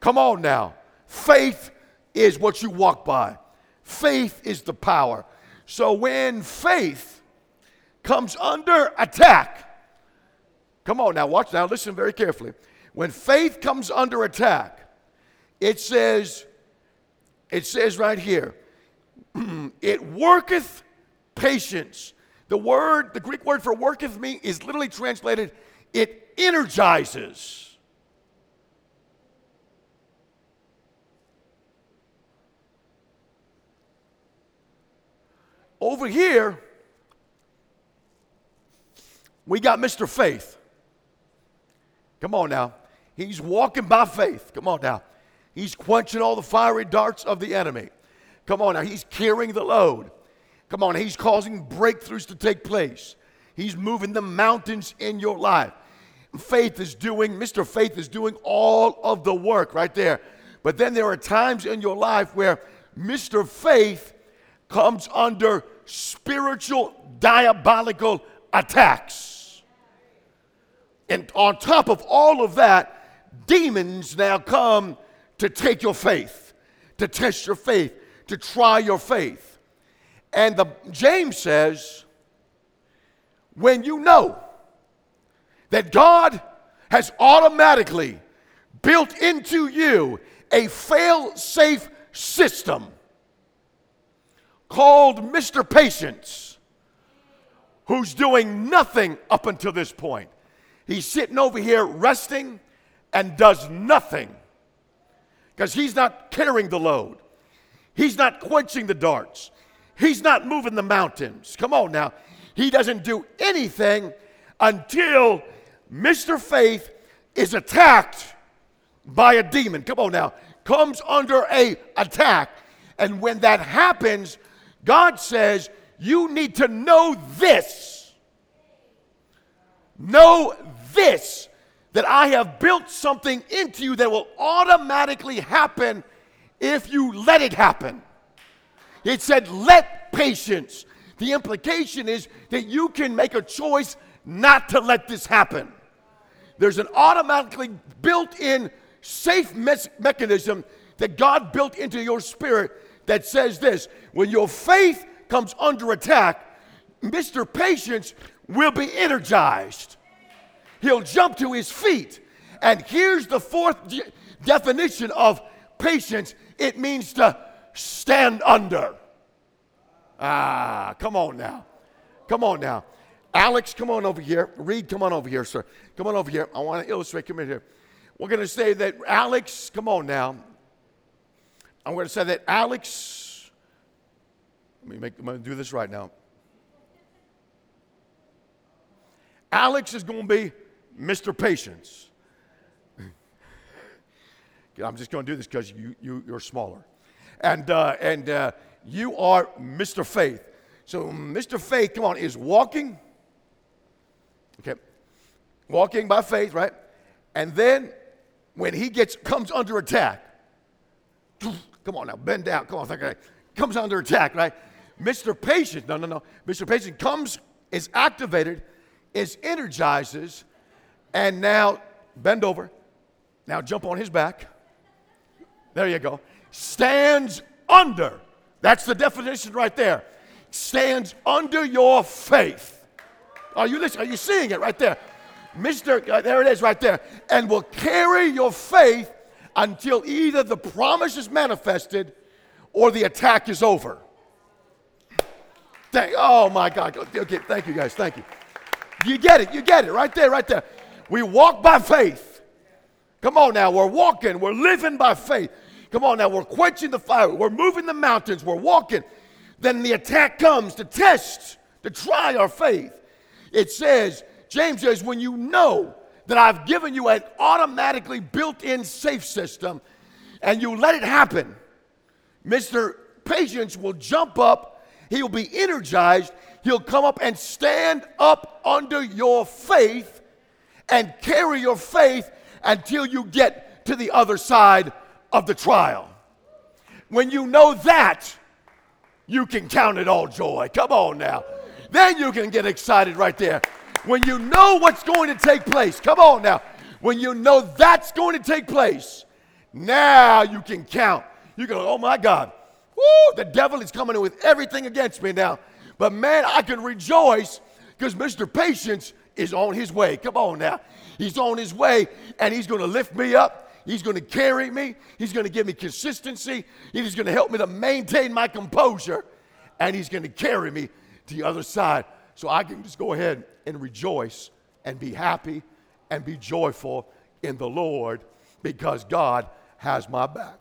Come on now. Faith is what you walk by, faith is the power. So when faith comes under attack, come on now, watch now, listen very carefully. When faith comes under attack, it says, it says right here, it worketh patience. The word, the Greek word for worketh me is literally translated, it energizes. Over here, we got Mr. Faith. Come on now. He's walking by faith. Come on now. He's quenching all the fiery darts of the enemy. Come on now. He's carrying the load. Come on. He's causing breakthroughs to take place. He's moving the mountains in your life. Faith is doing, Mr. Faith is doing all of the work right there. But then there are times in your life where Mr. Faith comes under spiritual diabolical attacks. And on top of all of that, demons now come to take your faith, to test your faith, to try your faith. And the, James says, when you know that God has automatically built into you a fail safe system called Mr. Patience, who's doing nothing up until this point. He's sitting over here resting and does nothing because he's not carrying the load. He's not quenching the darts. He's not moving the mountains. Come on now. He doesn't do anything until Mr. Faith is attacked by a demon. Come on now. Comes under a attack. And when that happens, God says, you need to know this. Know this that I have built something into you that will automatically happen if you let it happen. It said, let patience. The implication is that you can make a choice not to let this happen. There's an automatically built in safe me- mechanism that God built into your spirit that says this when your faith comes under attack, Mr. Patience will be energized he'll jump to his feet. And here's the fourth de- definition of patience it means to stand under. Ah, come on now. Come on now. Alex, come on over here. Reed, come on over here, sir. Come on over here. I want to illustrate. Come in here. We're going to say that Alex, come on now. I'm going to say that Alex, let me make, I'm going to do this right now. Alex is going to be Mr. Patience. I'm just going to do this because you, you, you're smaller. And, uh, and uh, you are Mr. Faith. So, Mr. Faith, come on, is walking. Okay. Walking by faith, right? And then when he gets comes under attack, come on now, bend down. Come on, okay. Comes under attack, right? Mr. Patience, no, no, no. Mr. Patience comes, is activated, is energizes, and now bend over. Now jump on his back. There you go. Stands under. That's the definition right there. Stands under your faith. Are you listening? Are you seeing it right there? Mr. Uh, there it is right there. And will carry your faith until either the promise is manifested or the attack is over. Thank, oh my God. Okay, thank you guys. Thank you. You get it. You get it right there, right there. We walk by faith. Come on now. We're walking. We're living by faith. Come on now. We're quenching the fire. We're moving the mountains. We're walking. Then the attack comes to test, to try our faith. It says, James says, when you know that I've given you an automatically built in safe system and you let it happen, Mr. Patience will jump up He'll be energized. He'll come up and stand up under your faith and carry your faith until you get to the other side of the trial. When you know that, you can count it all joy. Come on now. Then you can get excited right there. When you know what's going to take place, come on now. When you know that's going to take place, now you can count. You go, oh my God, Woo, the devil is coming in with everything against me now. But man, I can rejoice because Mr. Patience is on his way. Come on now. He's on his way and he's going to lift me up. He's going to carry me. He's going to give me consistency. He's going to help me to maintain my composure. And he's going to carry me to the other side. So I can just go ahead and rejoice and be happy and be joyful in the Lord because God has my back.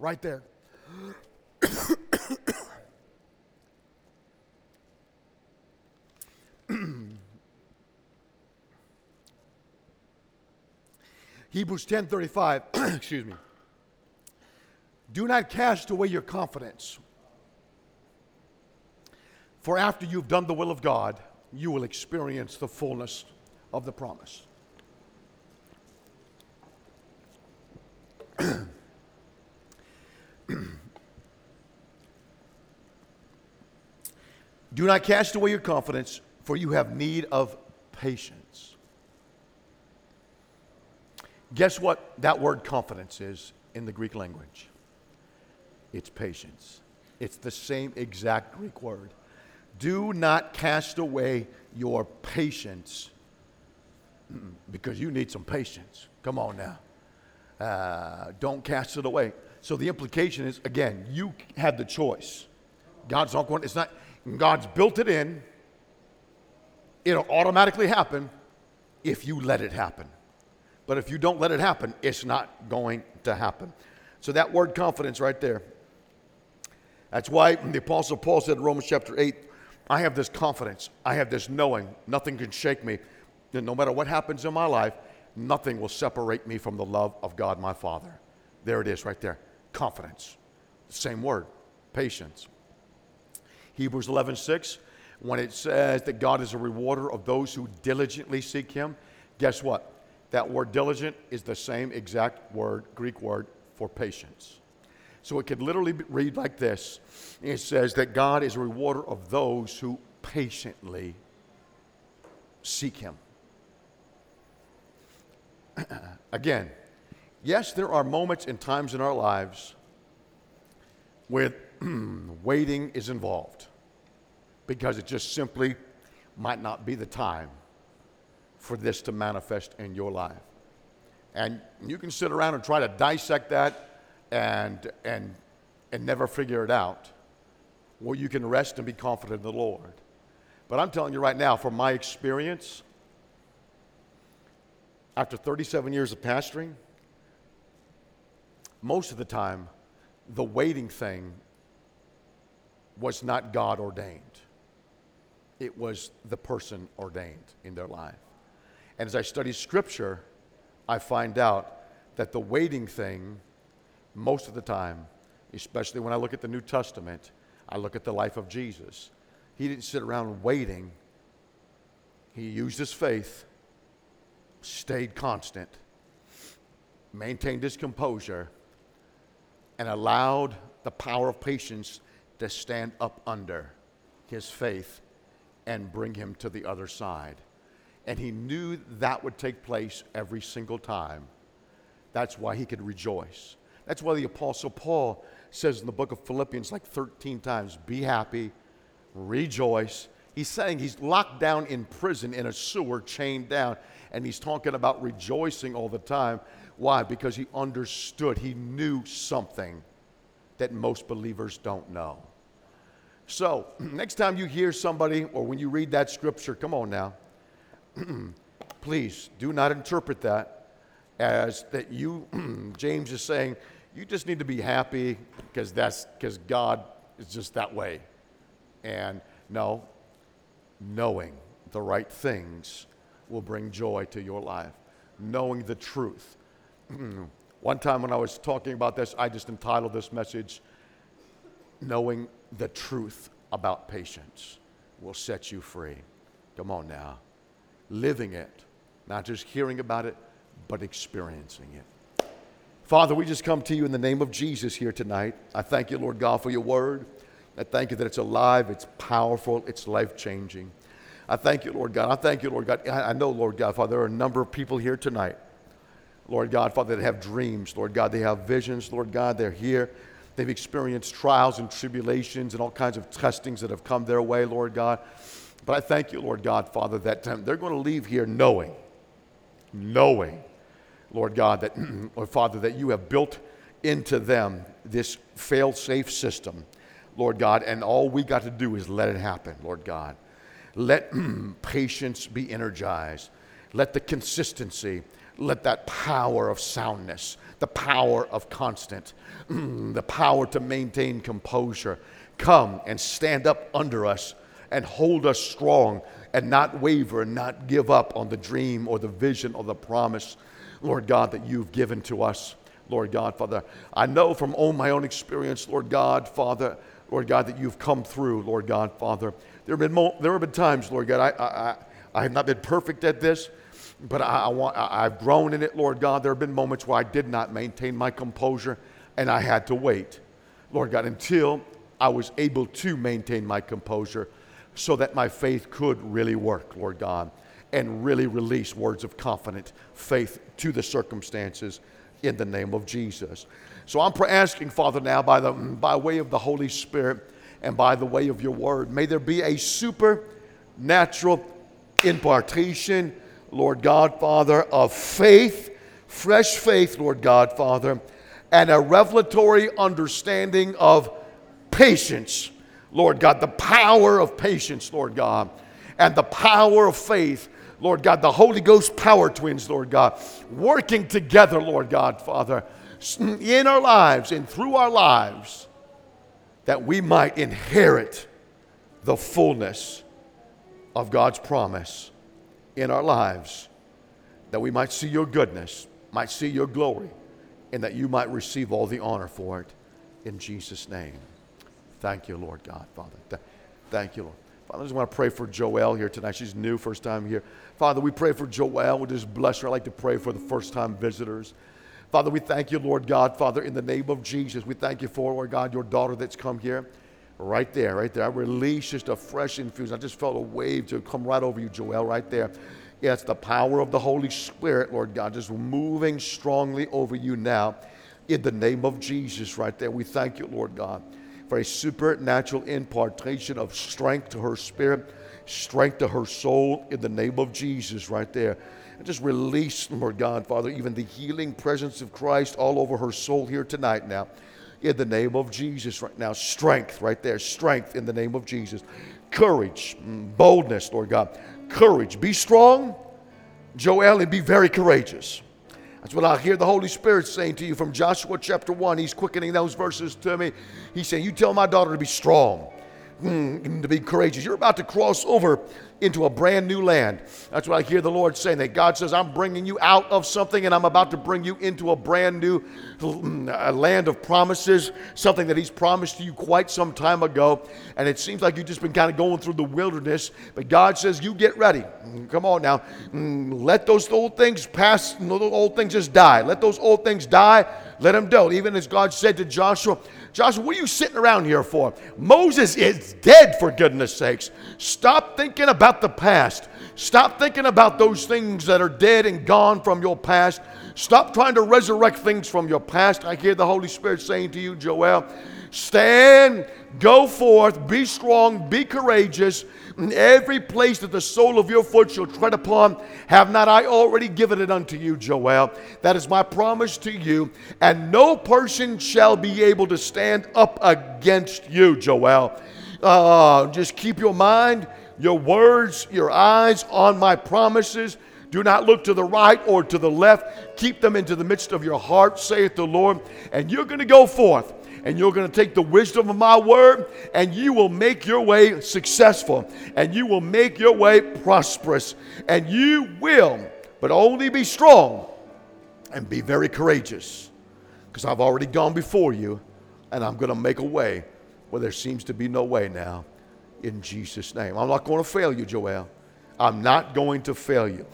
Right there. Hebrews 10:35, excuse me. Do not cast away your confidence. For after you've done the will of God, you will experience the fullness of the promise. Do not cast away your confidence, for you have need of patience. Guess what that word confidence is in the Greek language? It's patience. It's the same exact Greek word. Do not cast away your patience because you need some patience. Come on now. Uh, don't cast it away. So the implication is again, you have the choice. God's not going, it's not, God's built it in. It'll automatically happen if you let it happen. But if you don't let it happen, it's not going to happen. So that word confidence right there. That's why the Apostle Paul said in Romans chapter 8, I have this confidence. I have this knowing. Nothing can shake me. And no matter what happens in my life, nothing will separate me from the love of God my Father. There it is right there. Confidence. Same word. Patience. Hebrews 11 6, when it says that God is a rewarder of those who diligently seek Him, guess what? That word diligent is the same exact word, Greek word, for patience. So it could literally read like this it says that God is a rewarder of those who patiently seek Him. Again, yes, there are moments and times in our lives where waiting is involved because it just simply might not be the time for this to manifest in your life. And you can sit around and try to dissect that and, and, and never figure it out, well, you can rest and be confident in the Lord. But I'm telling you right now, from my experience, after 37 years of pastoring, most of the time, the waiting thing was not God ordained. It was the person ordained in their life. And as I study scripture, I find out that the waiting thing most of the time, especially when I look at the New Testament, I look at the life of Jesus. He didn't sit around waiting, he used his faith, stayed constant, maintained his composure, and allowed the power of patience to stand up under. his faith and bring him to the other side. And he knew that would take place every single time. That's why he could rejoice. That's why the Apostle Paul says in the book of Philippians, like 13 times, be happy, rejoice. He's saying he's locked down in prison in a sewer, chained down, and he's talking about rejoicing all the time. Why? Because he understood, he knew something that most believers don't know. So, next time you hear somebody or when you read that scripture, come on now, please do not interpret that as that you, James is saying, you just need to be happy because that's because God is just that way. And no, knowing the right things will bring joy to your life. Knowing the truth. One time when I was talking about this, I just entitled this message, Knowing the Truth About Patience Will Set You Free. Come on now. Living it, not just hearing about it, but experiencing it. Father, we just come to you in the name of Jesus here tonight. I thank you, Lord God, for your word. I thank you that it's alive, it's powerful, it's life changing. I thank you, Lord God. I thank you, Lord God. I know, Lord God, Father, there are a number of people here tonight, Lord God, Father, that have dreams. Lord God, they have visions. Lord God, they're here. They've experienced trials and tribulations and all kinds of testings that have come their way, Lord God. But I thank you, Lord God, Father, that um, they're going to leave here knowing, knowing Lord God, that, or Father, that you have built into them this fail safe system, Lord God, and all we got to do is let it happen, Lord God. Let patience be energized. Let the consistency, let that power of soundness, the power of constant, the power to maintain composure come and stand up under us and hold us strong and not waver and not give up on the dream or the vision or the promise Lord God, that you've given to us, Lord God, Father. I know from all my own experience, Lord God, Father, Lord God, that you've come through, Lord God, Father. There have been, mo- there have been times, Lord God, I, I, I have not been perfect at this, but I, I want, I, I've grown in it, Lord God. There have been moments where I did not maintain my composure and I had to wait, Lord God, until I was able to maintain my composure so that my faith could really work, Lord God and really release words of confident faith to the circumstances in the name of Jesus. So I'm asking, Father, now by, the, by way of the Holy Spirit and by the way of your word, may there be a supernatural impartation, Lord God, Father, of faith, fresh faith, Lord God, Father, and a revelatory understanding of patience, Lord God, the power of patience, Lord God, and the power of faith. Lord God, the Holy Ghost power twins, Lord God, working together, Lord God, Father, in our lives and through our lives, that we might inherit the fullness of God's promise in our lives, that we might see your goodness, might see your glory, and that you might receive all the honor for it in Jesus' name. Thank you, Lord God, Father. Thank you, Lord. Father, I just want to pray for Joelle here tonight. She's new, first time here. Father, we pray for Joelle. We just bless her. I'd like to pray for the first time visitors. Father, we thank you, Lord God, Father, in the name of Jesus. We thank you for, Lord God, your daughter that's come here. Right there, right there. I release just a fresh infusion. I just felt a wave to come right over you, Joelle, right there. Yeah, it's the power of the Holy Spirit, Lord God, just moving strongly over you now in the name of Jesus, right there. We thank you, Lord God for a supernatural impartation of strength to her spirit, strength to her soul in the name of Jesus right there. And just release, Lord God, Father, even the healing presence of Christ all over her soul here tonight now. In the name of Jesus right now. Strength right there. Strength in the name of Jesus. Courage, mm, boldness, Lord God. Courage. Be strong, Joel, and be very courageous. That's what I hear the Holy Spirit saying to you from Joshua chapter 1. He's quickening those verses to me. He's saying, You tell my daughter to be strong, Mm, to be courageous. You're about to cross over into a brand new land. That's what I hear the Lord saying that God says, I'm bringing you out of something and I'm about to bring you into a brand new mm, a land of promises, something that He's promised to you quite some time ago. And it seems like you've just been kind of going through the wilderness, but God says, You get ready. Come on now. Mm, let those old things pass, those old things just die. Let those old things die Let him go. Even as God said to Joshua, Joshua, what are you sitting around here for? Moses is dead, for goodness sakes. Stop thinking about the past. Stop thinking about those things that are dead and gone from your past. Stop trying to resurrect things from your past. I hear the Holy Spirit saying to you, Joel, stand, go forth, be strong, be courageous. In every place that the sole of your foot shall tread upon, have not I already given it unto you, Joel? That is my promise to you. And no person shall be able to stand up against you, Joel. Uh, just keep your mind, your words, your eyes on my promises. Do not look to the right or to the left. Keep them into the midst of your heart, saith the Lord. And you're going to go forth and you're going to take the wisdom of my word and you will make your way successful and you will make your way prosperous and you will, but only be strong and be very courageous because I've already gone before you and I'm going to make a way where there seems to be no way now in Jesus' name. I'm not going to fail you, Joel. I'm not going to fail you.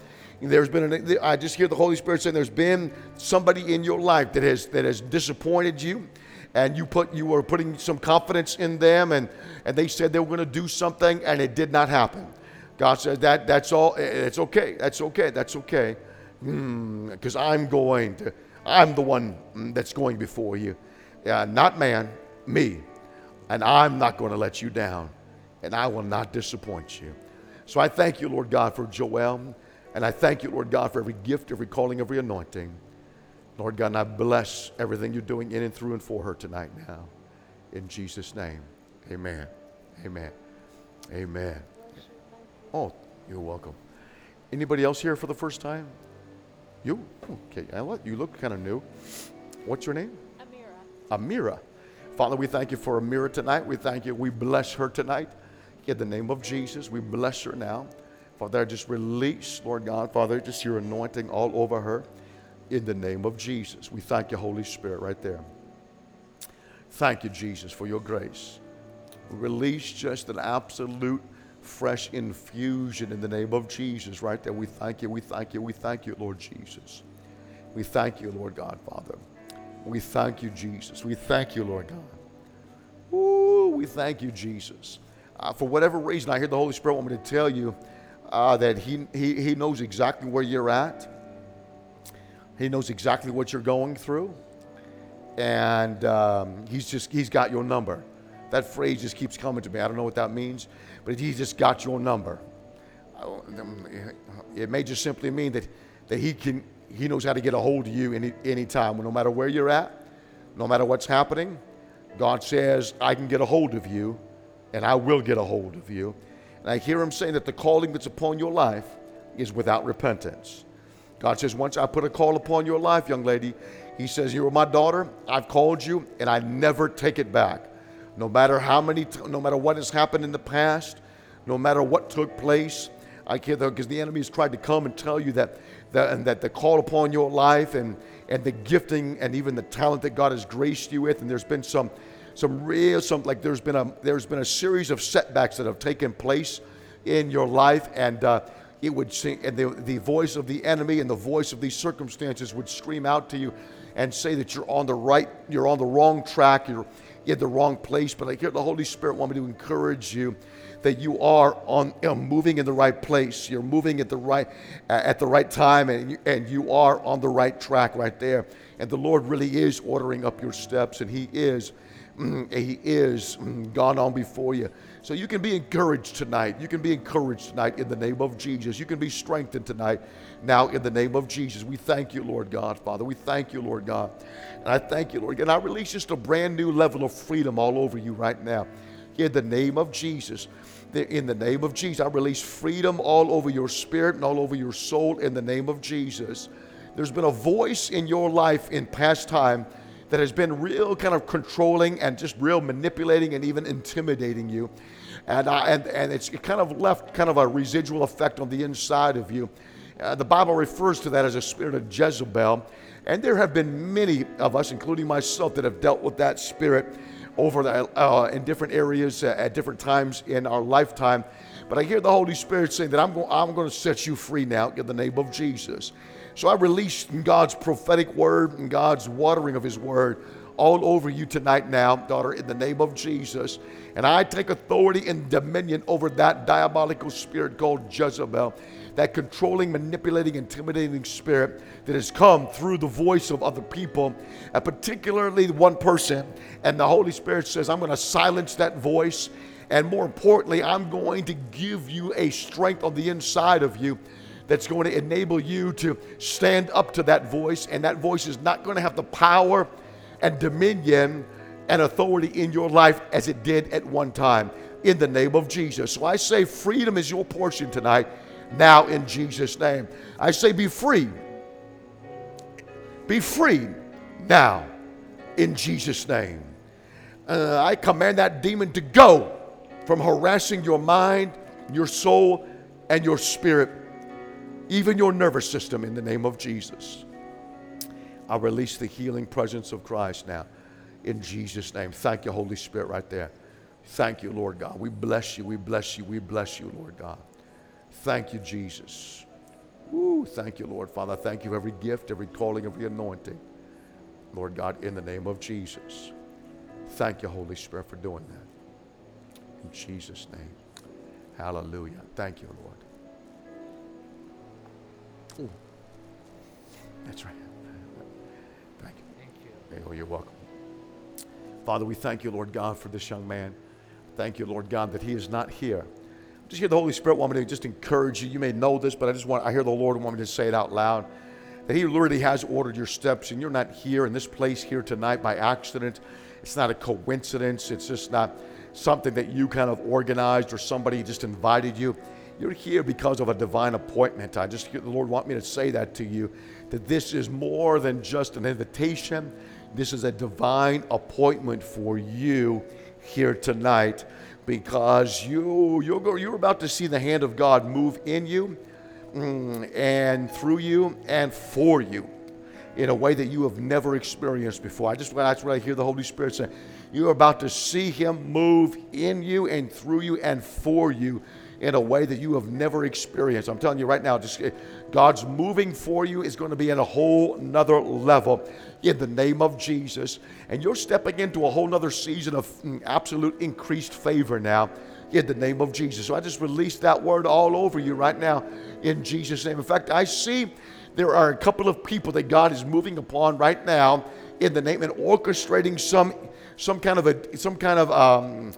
There's been an, I just hear the Holy Spirit saying there's been somebody in your life that has that has disappointed you and you put you were putting some confidence in them and and they said they were going to do something and it did not happen. God said that that's all eh, eh, it's okay that's okay that's okay. Because hmm, i'm going to i'm the one mm, that's going before you. Yeah, not man me. And i'm not going to let you down. And i will not disappoint you. So i thank you lord god for joel and i thank you lord god for every gift every calling every anointing Lord God, and I bless everything you're doing in and through and for her tonight now. In Jesus' name, amen. Amen. Amen. Oh, you're welcome. Anybody else here for the first time? You? Okay, you look kind of new. What's your name? Amira. Amira. Father, we thank you for Amira tonight. We thank you. We bless her tonight. In the name of Jesus, we bless her now. Father, just release, Lord God, Father, just your anointing all over her in the name of Jesus. We thank you, Holy Spirit, right there. Thank you, Jesus, for your grace. Release just an absolute fresh infusion in the name of Jesus, right there. We thank you, we thank you, we thank you, Lord Jesus. We thank you, Lord God, Father. We thank you, Jesus. We thank you, Lord God. Ooh, we thank you, Jesus. Uh, for whatever reason, I hear the Holy Spirit want me to tell you uh, that he, he, he knows exactly where you're at. He knows exactly what you're going through. And um, he's just, he's got your number. That phrase just keeps coming to me. I don't know what that means, but he just got your number. It may just simply mean that, that he, can, he knows how to get a hold of you any, anytime, no matter where you're at, no matter what's happening. God says, I can get a hold of you, and I will get a hold of you. And I hear him saying that the calling that's upon your life is without repentance. God says, Once I put a call upon your life, young lady, He says, You are my daughter. I've called you, and I never take it back. No matter how many, t- no matter what has happened in the past, no matter what took place, I care though, because the enemy has tried to come and tell you that, that, and that the call upon your life and, and the gifting and even the talent that God has graced you with, and there's been some, some real, some like there's been a, there's been a series of setbacks that have taken place in your life, and uh, it would sing, and the, the voice of the enemy and the voice of these circumstances would scream out to you and say that you're on the right, you're on the wrong track, you're in the wrong place. But I hear the Holy Spirit want me to encourage you that you are on you know, moving in the right place. You're moving at the right at the right time, and you, and you are on the right track right there. And the Lord really is ordering up your steps, and He is He is mm, gone on before you. So you can be encouraged tonight. You can be encouraged tonight in the name of Jesus. You can be strengthened tonight now in the name of Jesus. We thank you, Lord God, Father. We thank you, Lord God. And I thank you, Lord. And I release just a brand new level of freedom all over you right now. In the name of Jesus. In the name of Jesus. I release freedom all over your spirit and all over your soul in the name of Jesus. There's been a voice in your life in past time that has been real kind of controlling and just real manipulating and even intimidating you. And, uh, and, and it's kind of left kind of a residual effect on the inside of you. Uh, the Bible refers to that as a spirit of Jezebel. And there have been many of us, including myself, that have dealt with that spirit over the, uh, in different areas uh, at different times in our lifetime. But I hear the Holy Spirit saying that I'm, go- I'm going to set you free now in the name of Jesus So I release God's prophetic word and God's watering of His word all over you tonight now, daughter, in the name of Jesus. And I take authority and dominion over that diabolical spirit called Jezebel, that controlling, manipulating, intimidating spirit that has come through the voice of other people, and particularly one person. And the Holy Spirit says, I'm going to silence that voice. And more importantly, I'm going to give you a strength on the inside of you that's going to enable you to stand up to that voice. And that voice is not going to have the power and dominion and authority in your life as it did at one time in the name of Jesus. So I say freedom is your portion tonight, now in Jesus' name. I say be free. Be free now in Jesus' name. Uh, I command that demon to go from harassing your mind, your soul, and your spirit, even your nervous system in the name of Jesus. I release the healing presence of Christ now in Jesus' name. Thank you, Holy Spirit, right there. Thank you, Lord God. We bless you. We bless you. We bless you, Lord God. Thank you, Jesus. Woo, thank you, Lord Father. Thank you for every gift, every calling, every anointing. Lord God, in the name of Jesus. Thank you, Holy Spirit, for doing that. In Jesus' name. Hallelujah. Thank you, Lord. That's right. Thank you. Thank you. Oh, you're welcome. Father, we thank you, Lord God, for this young man. Thank you, Lord God, that he is not here. Just hear the Holy Spirit want me to just encourage you. You may know this, but I just want I hear the Lord want me to say it out loud. That He literally has ordered your steps, and you're not here in this place here tonight by accident. It's not a coincidence. It's just not something that you kind of organized or somebody just invited you. You're here because of a divine appointment. I just the Lord want me to say that to you that this is more than just an invitation. This is a divine appointment for you here tonight because you you're about to see the hand of God move in you mm, and through you and for you in a way that you have never experienced before. I just that's what I hear the Holy Spirit say. You're about to see Him move in you and through you and for you in a way that you have never experienced. I'm telling you right now, just God's moving for you is going to be in a whole nother level in the name of Jesus. And you're stepping into a whole nother season of mm, absolute increased favor now in the name of Jesus. So I just released that word all over you right now in Jesus' name. In fact, I see there are a couple of people that God is moving upon right now in the name and orchestrating some some kind of a some kind of um,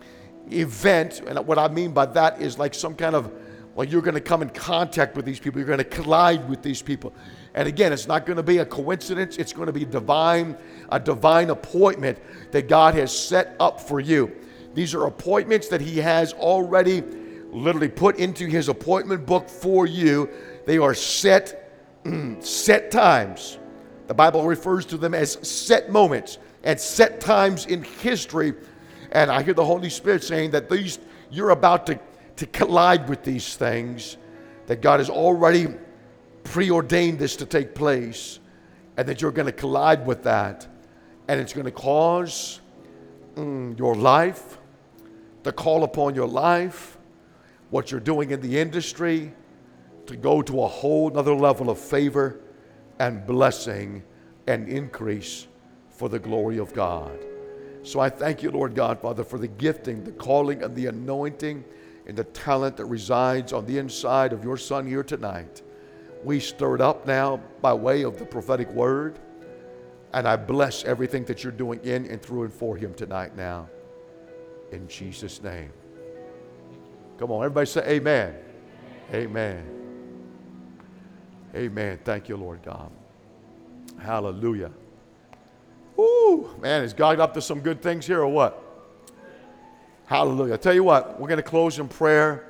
event. And what I mean by that is like some kind of, like you're going to come in contact with these people, you're going to collide with these people. And again, it's not going to be a coincidence, it's going to be divine, a divine appointment that God has set up for you. These are appointments that He has already literally put into His appointment book for you. They are set, mm, set times. The Bible refers to them as set moments and set times in history and I hear the Holy Spirit saying that these you're about to, to collide with these things, that God has already preordained this to take place, and that you're going to collide with that. And it's going to cause mm, your life, the call upon your life, what you're doing in the industry, to go to a whole other level of favor and blessing and increase for the glory of God. So I thank you, Lord God, Father, for the gifting, the calling, and the anointing and the talent that resides on the inside of your Son here tonight. We stir it up now by way of the prophetic word. And I bless everything that you're doing in and through and for him tonight now. In Jesus' name. Come on, everybody say amen. Amen. Amen. Thank you, Lord God. Hallelujah. Ooh, man, is God up to some good things here or what? Hallelujah. I tell you what, we're going to close in prayer.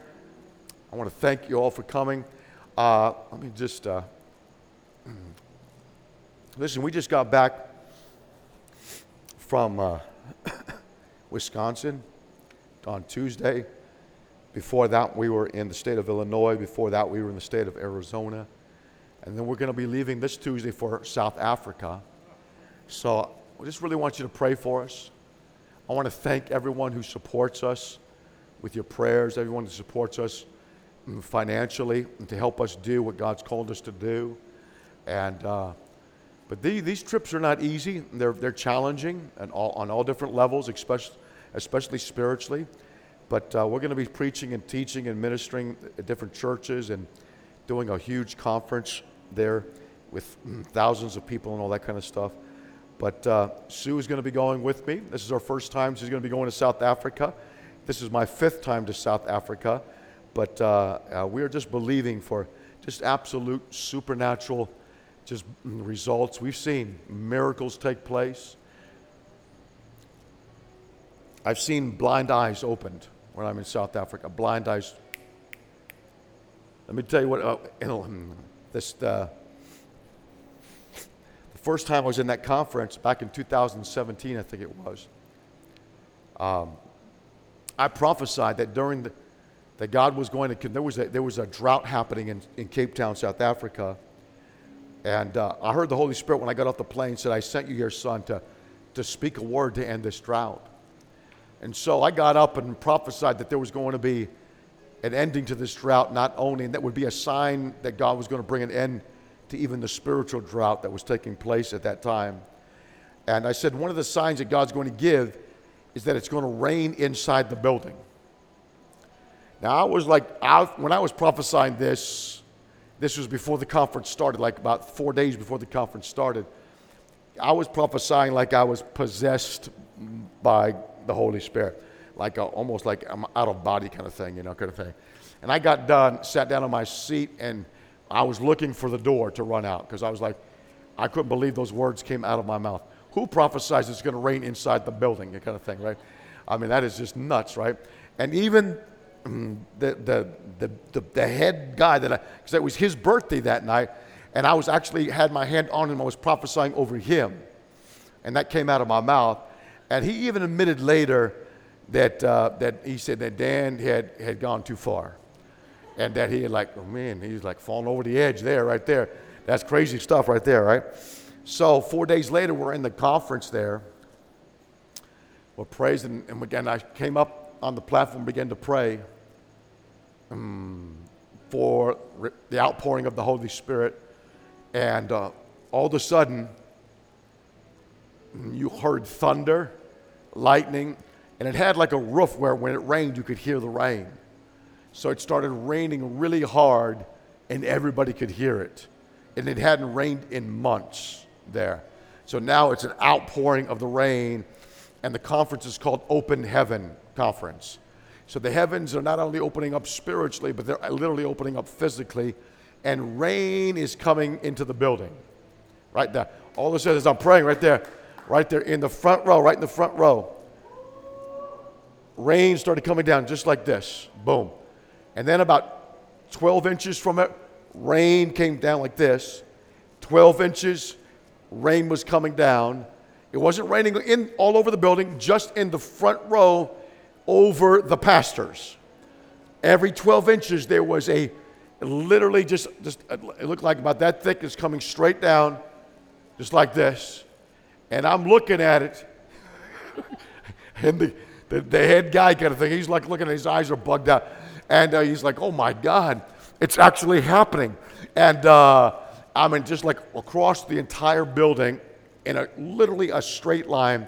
I want to thank you all for coming. Uh, let me just uh, listen. We just got back from uh, Wisconsin on Tuesday. Before that, we were in the state of Illinois. Before that, we were in the state of Arizona. And then we're going to be leaving this Tuesday for South Africa. So I just really want you to pray for us. I want to thank everyone who supports us with your prayers, everyone who supports us financially and to help us do what God's called us to do. And, uh, but the, these trips are not easy. They're, they're challenging and all, on all different levels, especially, especially spiritually. But uh, we're going to be preaching and teaching and ministering at different churches and doing a huge conference there with thousands of people and all that kind of stuff. But uh, Sue is going to be going with me. This is our first time. She's going to be going to South Africa. This is my fifth time to South Africa. But uh, uh, we are just believing for just absolute supernatural just results. We've seen miracles take place. I've seen blind eyes opened when I'm in South Africa. Blind eyes. Let me tell you what. Uh, this uh, first time I was in that conference back in 2017, I think it was. Um, I prophesied that during the that God was going to there was a, there was a drought happening in, in Cape Town, South Africa, and uh, I heard the Holy Spirit when I got off the plane said, "I sent you here, son, to to speak a word to end this drought." And so I got up and prophesied that there was going to be an ending to this drought, not only, and that would be a sign that God was going to bring an end to even the spiritual drought that was taking place at that time. And I said, one of the signs that God's going to give is that it's going to rain inside the building. Now, I was like, I, when I was prophesying this, this was before the conference started, like about four days before the conference started. I was prophesying like I was possessed by the Holy Spirit, like a, almost like I'm out of body kind of thing, you know, kind of thing. And I got done, sat down on my seat, and I was looking for the door to run out because I was like, I couldn't believe those words came out of my mouth. Who prophesies it's going to rain inside the building, That kind of thing, right? I mean, that is just nuts, right? And even mm, the, the, the, the, the head guy that I, because it was his birthday that night, and I was actually had my hand on him, I was prophesying over him. And that came out of my mouth. And he even admitted later that, uh, that he said that Dan had, had gone too far. And that he like, oh man, he's like falling over the edge there, right there. That's crazy stuff right there, right? So four days later, we're in the conference there. We're praising, and again, I came up on the platform, began to pray um, for the outpouring of the Holy Spirit. And uh, all of a sudden, you heard thunder lightning, and it had like a roof where when it rained, you could hear the rain. So it started raining really hard, and everybody could hear it. And it hadn't rained in months there. So now it's an outpouring of the rain, and the conference is called Open Heaven Conference. So the heavens are not only opening up spiritually, but they're literally opening up physically, and rain is coming into the building. Right there. All sudden, as I'm praying right there, right there in the front row, right in the front row. Rain started coming down just like this. Boom. And then about 12 inches from it, rain came down like this. 12 inches, rain was coming down. It wasn't raining in all over the building, just in the front row over the pastors. Every 12 inches, there was a literally just, just it looked like about that thick, is coming straight down, just like this and I'm looking at it, and the, the, the, head guy kind of thing, he's like looking, at his eyes are bugged out, and uh, he's like, oh my God, it's actually happening. And uh, I mean, just like across the entire building in a literally a straight line,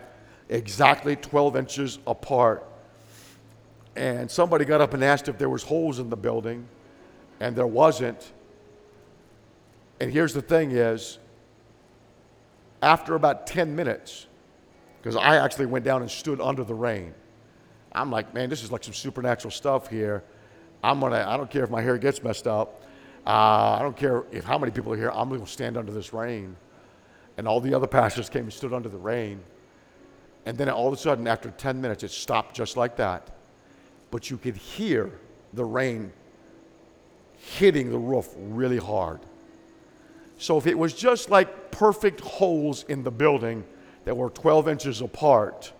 exactly 12 inches apart. And somebody got up and asked if there was holes in the building, and there wasn't. And here's the thing is, after about 10 minutes, because I actually went down and stood under the rain. I'm like, man, this is like some supernatural stuff here. I'm gonna, I don't care if my hair gets messed up. Uh, I don't care if how many people are here. I'm gonna stand under this rain. And all the other pastors came and stood under the rain. And then all of a sudden, after 10 minutes, it stopped just like that. But you could hear the rain hitting the roof really hard. So if it was just like perfect holes in the building that were 12 inches apart,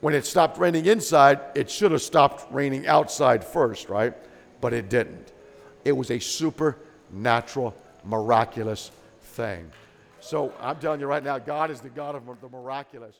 when it stopped raining inside, it should have stopped raining outside first, right? But it didn't. It was a supernatural, miraculous thing. So I'm telling you right now, God is the God of the miraculous.